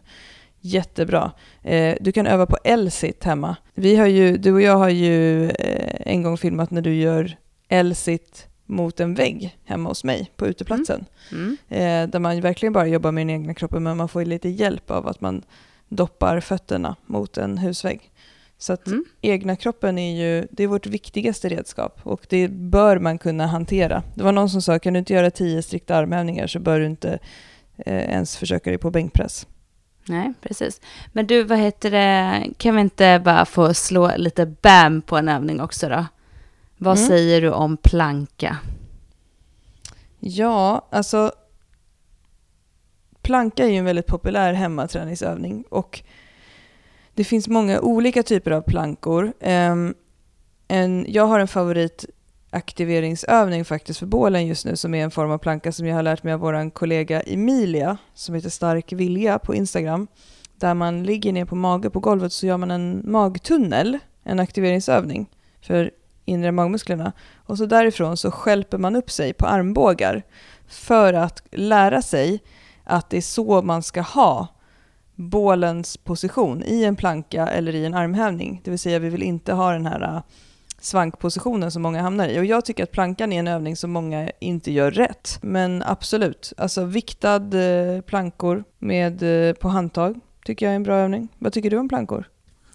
Jättebra. Eh, du kan öva på L-sit hemma. Vi har ju, du och jag har ju eh, en gång filmat när du gör L-sit mot en vägg hemma hos mig på uteplatsen. Mm. Eh, där man verkligen bara jobbar med den egna kroppen men man får ju lite hjälp av att man doppar fötterna mot en husvägg. Så att Mm. egna kroppen är ju det är vårt viktigaste redskap och det bör man kunna hantera. Det var någon som sa, kan du inte göra tio strikta armhävningar så bör du inte eh, ens försöka dig på bänkpress. Nej, precis. Men du, vad heter det, kan vi inte bara få slå lite bam på en övning också då? Vad Mm. säger du om planka? Ja, alltså planka är ju en väldigt populär hemmaträningsövning och det finns många olika typer av plankor. Ehm, en, jag har en aktiveringsövning faktiskt för bålen just nu som är en form av planka som jag har lärt mig av vår kollega Emilia som heter Stark Vilja på Instagram. Där man ligger ner på mage på golvet så gör man en magtunnel, en aktiveringsövning för inre magmusklerna. Och så därifrån så skälper man upp sig på armbågar för att lära sig att det är så man ska ha bålens position i en planka eller i en armhävning. Det vill säga vi vill inte ha den här äh, svankpositionen som många hamnar i. Och jag tycker att plankan är en övning som många inte gör rätt. Men absolut, alltså viktad eh, plankor med, eh, på handtag tycker jag är en bra övning. Vad tycker du om plankor?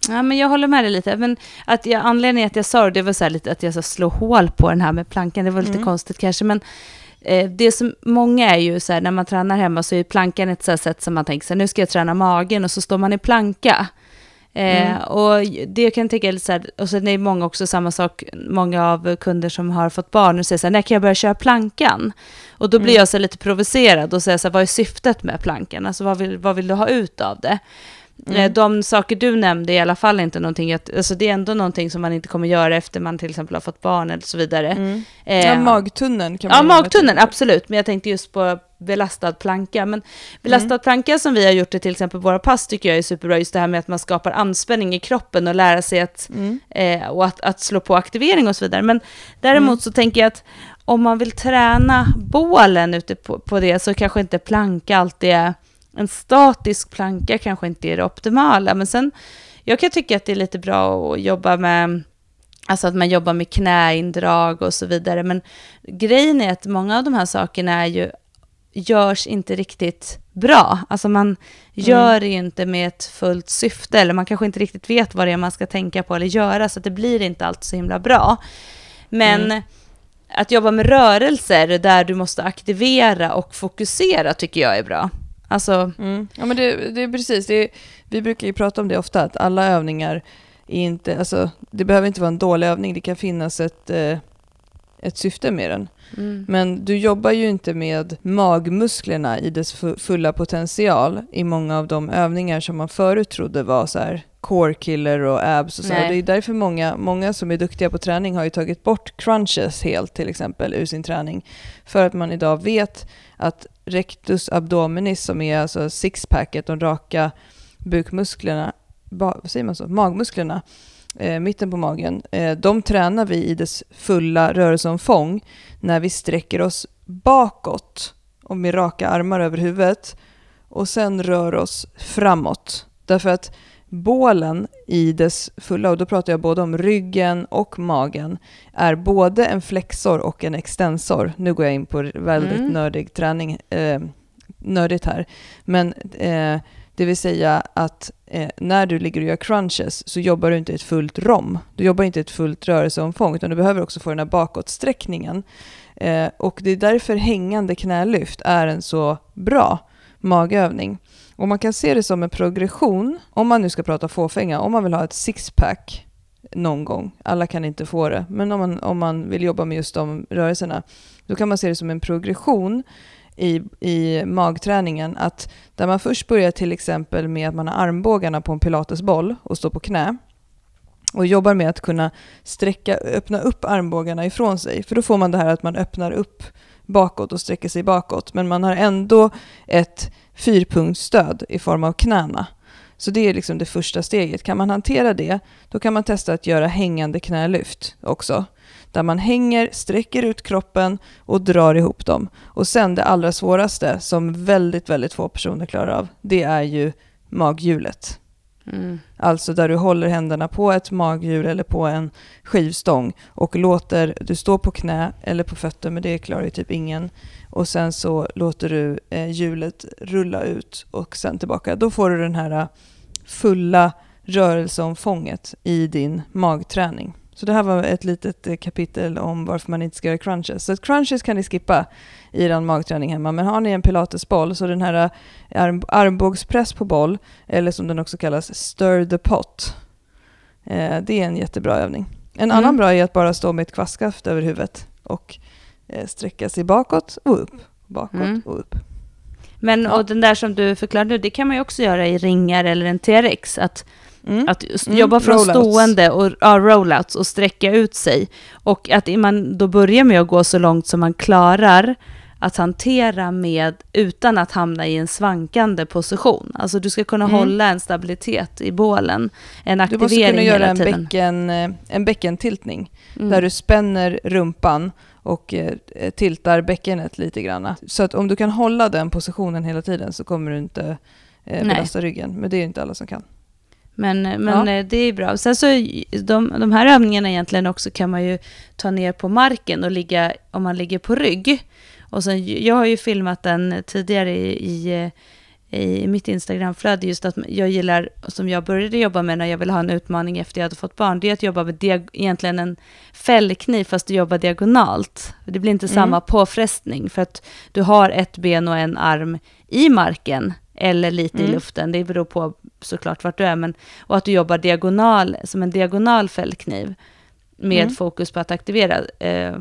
Ja, men jag håller med dig lite. Men att jag, anledningen att jag sa det, det var så lite att jag ska slå hål på den här med plankan. Det var lite Mm. konstigt kanske. Men eh, det som många är ju så här, när man tränar hemma så är plankan ett så sätt som man tänker så här, nu ska jag träna magen och så står man i planka. Eh, Mm. Och det kan jag tänka är lite så här, och sen är det många också samma sak, många av kunder som har fått barn och säger så här, när kan jag börja köra plankan? Och då blir Mm. jag så lite provocerad och säger så här, vad är syftet med plankan? Alltså vad vill, vad vill du ha ut av det? Mm. Eh, De saker du nämnde är i alla fall inte någonting, att, alltså det är ändå någonting som man inte kommer göra efter man till exempel har fått barn eller så vidare. Mm. Eh, Ja, magtunneln kan man Ja, magtunneln, absolut. Men jag tänkte just på belastad planka. Men belastad Mm. planka som vi har gjort i till exempel våra pass tycker jag är superbra. Just det här med att man skapar anspänning i kroppen och lära sig att, Mm. eh, och att, att slå på aktivering och så vidare. Men däremot Mm. så tänker jag att om man vill träna bålen ute på, på det så kanske inte planka alltid är en statisk planka kanske inte är det optimala. Men sen, jag kan tycka att det är lite bra att jobba med Alltså att man jobbar med knäindrag och så vidare. Men grejen är att många av de här sakerna är ju, görs inte riktigt bra. Alltså man gör det inte med ett fullt syfte. Eller man kanske inte riktigt vet vad det är man ska tänka på eller göra. Så det blir inte alltid så himla bra. Men att jobba med rörelser där du måste aktivera och fokusera tycker jag är bra. Alltså, Mm. Ja, men det, det är precis. Det är, vi brukar ju prata om det ofta, att alla övningar är inte, alltså, det behöver inte vara en dålig övning. Det kan finnas ett, eh, ett syfte med den. Mm. Men du jobbar ju inte med magmusklerna i dess fulla potential i många av de övningar som man förut trodde var så här core killer och abs och så. Det är därför många, många som är duktiga på träning har ju tagit bort crunches helt till exempel ur sin träning. För att man idag vet att rectus abdominis som är alltså sixpacket, de raka bukmusklerna, vad säger man så, magmusklerna, eh, mitten på magen, eh, de tränar vi i dess fulla rörelseomfång när vi sträcker oss bakåt och med raka armar över huvudet och sen rör oss framåt. Därför att bålen i dess fulla, och då pratar jag både om ryggen och magen, är både en flexor och en extensor. Nu går jag in på väldigt mm. nördig träning, eh, nördigt här. Men eh, det vill säga att eh, när du ligger och gör crunches så jobbar du inte ett fullt rom. Du jobbar inte ett fullt rörelseomfång utan du behöver också få den här bakåtsträckningen. Eh, och det är därför hängande knälyft är en så bra magövning. Och man kan se det som en progression, om man nu ska prata fåfänga, om man vill ha ett sixpack någon gång, alla kan inte få det, men om man, om man vill jobba med just de rörelserna, då kan man se det som en progression i, i magträningen. Att där man först börjar till exempel med att man har armbågarna på en pilatesboll och står på knä och jobbar med att kunna sträcka, öppna upp armbågarna ifrån sig. För då får man det här att man öppnar upp bakåt och sträcker sig bakåt. Men man har ändå ett fyrpunktsstöd i form av knäna. Så det är liksom det första steget. Kan man hantera det, då kan man testa att göra hängande knälyft också där man hänger, sträcker ut kroppen och drar ihop dem. Och sen det allra svåraste, som väldigt, väldigt få personer klarar av, det är ju maghjulet. Mm. Alltså där du håller händerna på ett maghjul eller på en skivstång och låter, du står på knä eller på fötter, men det klarar ju typ ingen. Och sen så låter du eh, hjulet rulla ut och sen tillbaka. Då får du den här fulla rörelseomfånget i din magträning. Så det här var ett litet eh, kapitel om varför man inte ska göra crunches. Så crunches kan ni skippa i er magträning hemma. Men har ni en pilatesboll, så den här eh, arm armbågspress på boll, eller som den också kallas, stir the pot. Eh, det är en jättebra övning. En mm. annan bra är att bara stå med ett kvastskaft över huvudet och eh, sträcka sig bakåt och upp. Bakåt mm. och upp. Men ja. och den där som du förklarade, det kan man ju också göra i ringar eller en TRX. Att Mm. Att mm. jobba från rollouts. stående och ja, rollouts och sträcka ut sig. Och att man då börjar med att gå så långt som man klarar att hantera med utan att hamna i en svankande position. Alltså du ska kunna mm. hålla en stabilitet i bålen, en aktivering Du måste kunna göra en, bäcken, eh, en bäckentiltning mm. där du spänner rumpan och eh, tiltar bäckenet lite grann. Så att om du kan hålla den positionen hela tiden så kommer du inte eh, belasta ryggen. Men det är inte alla som kan. Men, men ja. Eh, det är bra. Sen så de, de här övningarna egentligen också kan man ju ta ner på marken och ligga, om man ligger på rygg. Och sen, jag har ju filmat den tidigare i, i, i mitt Instagramflöde, just att jag gillar, som jag började jobba med när jag ville ha en utmaning efter jag hade fått barn, det är att jobba med diag, egentligen en fällkniv fast du jobbar diagonalt. Det blir inte mm. samma påfrestning för att du har ett ben och en arm i marken eller lite mm. i luften, det beror på såklart vart du är, men, och att du jobbar diagonal, som en diagonal fällkniv med mm. fokus på att aktivera eh,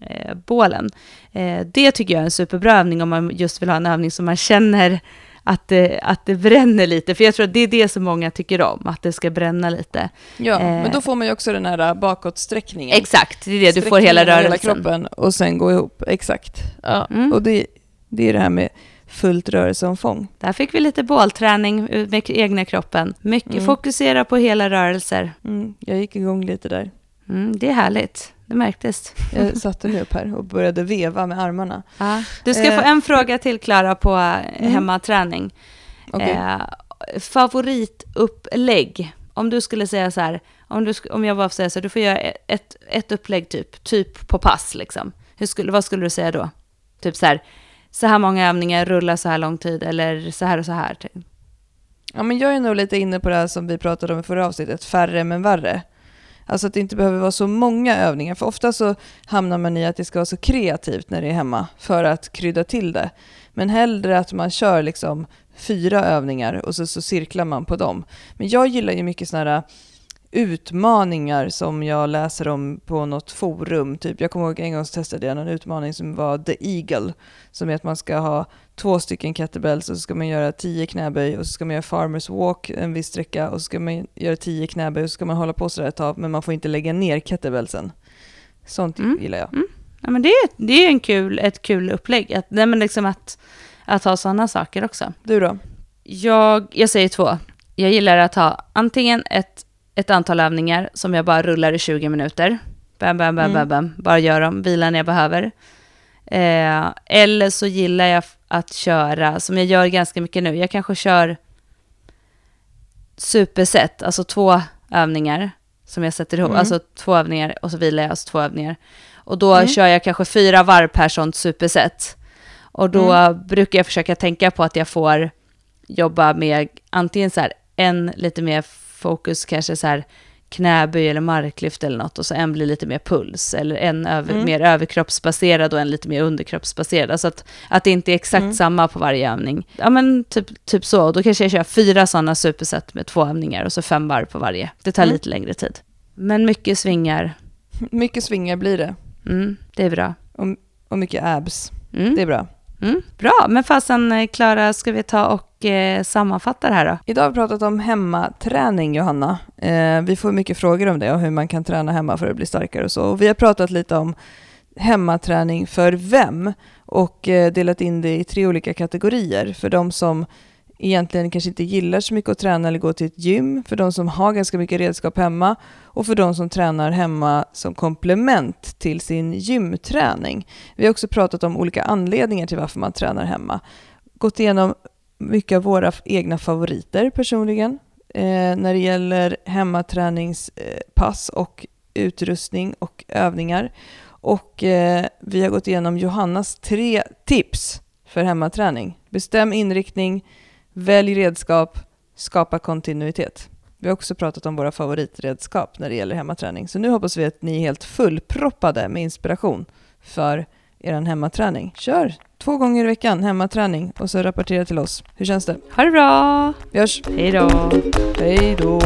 eh, bålen. Eh, det tycker jag är en superbra övning om man just vill ha en övning som man känner att det, att det bränner lite, för jag tror att det är det som många tycker om, att det ska bränna lite. Ja, eh, men då får man ju också den här bakåtsträckningen. Exakt, det är det, du får hela rörelsen. hela kroppen och sen gå ihop, exakt. Ja. Mm. Och det, det är det här med fullt rörelseomfång. Där fick vi lite bålträning med egna kroppen. Mycket mm. fokusera på hela rörelser. Mm, jag gick igång lite där. Mm, det är härligt. Det märktes. Jag satte mig upp här och började veva med armarna. Ja. Du ska eh. få en fråga till Klara på mm. hemmaträning. Okay. Eh, favoritupplägg. Om du skulle säga så här, om, du, om jag bara får säga så, du får göra ett, ett upplägg typ, typ på pass liksom. Hur skulle, vad skulle du säga då? Typ så här, så här många övningar, rulla så här lång tid eller så här och så här. Typ. Ja, men jag är nog lite inne på det här som vi pratade om i förra avsnittet, färre men värre. Alltså att det inte behöver vara så många övningar, för ofta så hamnar man i att det ska vara så kreativt när det är hemma för att krydda till det. Men hellre att man kör liksom fyra övningar och så, så cirklar man på dem. Men jag gillar ju mycket sådana här utmaningar som jag läser om på något forum. Typ, jag kommer ihåg en gång så testade jag en utmaning som var The Eagle, som är att man ska ha två stycken kettlebells och så ska man göra tio knäböj och så ska man göra farmers walk en viss sträcka och så ska man göra tio knäböj och så ska man hålla på sådär ett tag men man får inte lägga ner kettlebellsen. Sånt mm. gillar jag. Mm. Ja, men det, är, det är en kul, ett kul upplägg, att, nej, men liksom att, att ha sådana saker också. Du då? Jag, jag säger två. Jag gillar att ha antingen ett, ett antal övningar som jag bara rullar i 20 minuter. Bam, bam, bam, mm. bam, bam. Bara gör dem, vila när jag behöver. Eh, eller så gillar jag att köra, som jag gör ganska mycket nu, jag kanske kör superset, alltså två övningar som jag sätter ihop, mm. alltså två övningar och så vilar jag, alltså två övningar. Och då mm. kör jag kanske fyra varv per sånt superset. Och då mm. brukar jag försöka tänka på att jag får jobba med antingen så här en lite mer fokus, kanske så här knäböj eller marklyft eller något och så en blir lite mer puls eller en över, mm. mer överkroppsbaserad och en lite mer underkroppsbaserad. Alltså att, att det inte är exakt mm. samma på varje övning. Ja men typ, typ så, och då kanske jag kör fyra sådana superset med två övningar och så fem varv på varje. Det tar mm. lite längre tid. Men mycket svingar. Mycket svingar blir det. Mm, det är bra. Och, och mycket abs. Mm. Det är bra. Mm, bra, men fasen eh, Klara, ska vi ta och eh, sammanfatta det här då? Idag har vi pratat om hemmaträning, Johanna. Eh, vi får mycket frågor om det och hur man kan träna hemma för att bli starkare och så. Och vi har pratat lite om hemmaträning för vem och eh, delat in det i tre olika kategorier. För de som egentligen kanske inte gillar så mycket att träna eller gå till ett gym, för de som har ganska mycket redskap hemma och för de som tränar hemma som komplement till sin gymträning. Vi har också pratat om olika anledningar till varför man tränar hemma. Gått igenom mycket av våra egna favoriter personligen eh, när det gäller hemmaträningspass eh, och utrustning och övningar. Och eh, vi har gått igenom Johannas tre tips för hemmaträning. Bestäm inriktning, Välj redskap, skapa kontinuitet. Vi har också pratat om våra favoritredskap när det gäller hemmaträning. Så nu hoppas vi att ni är helt fullproppade med inspiration för er hemmaträning. Kör två gånger i veckan hemmaträning och så rapportera till oss. Hur känns det? Ha det bra! Vi hörs! Hej då! Hej då!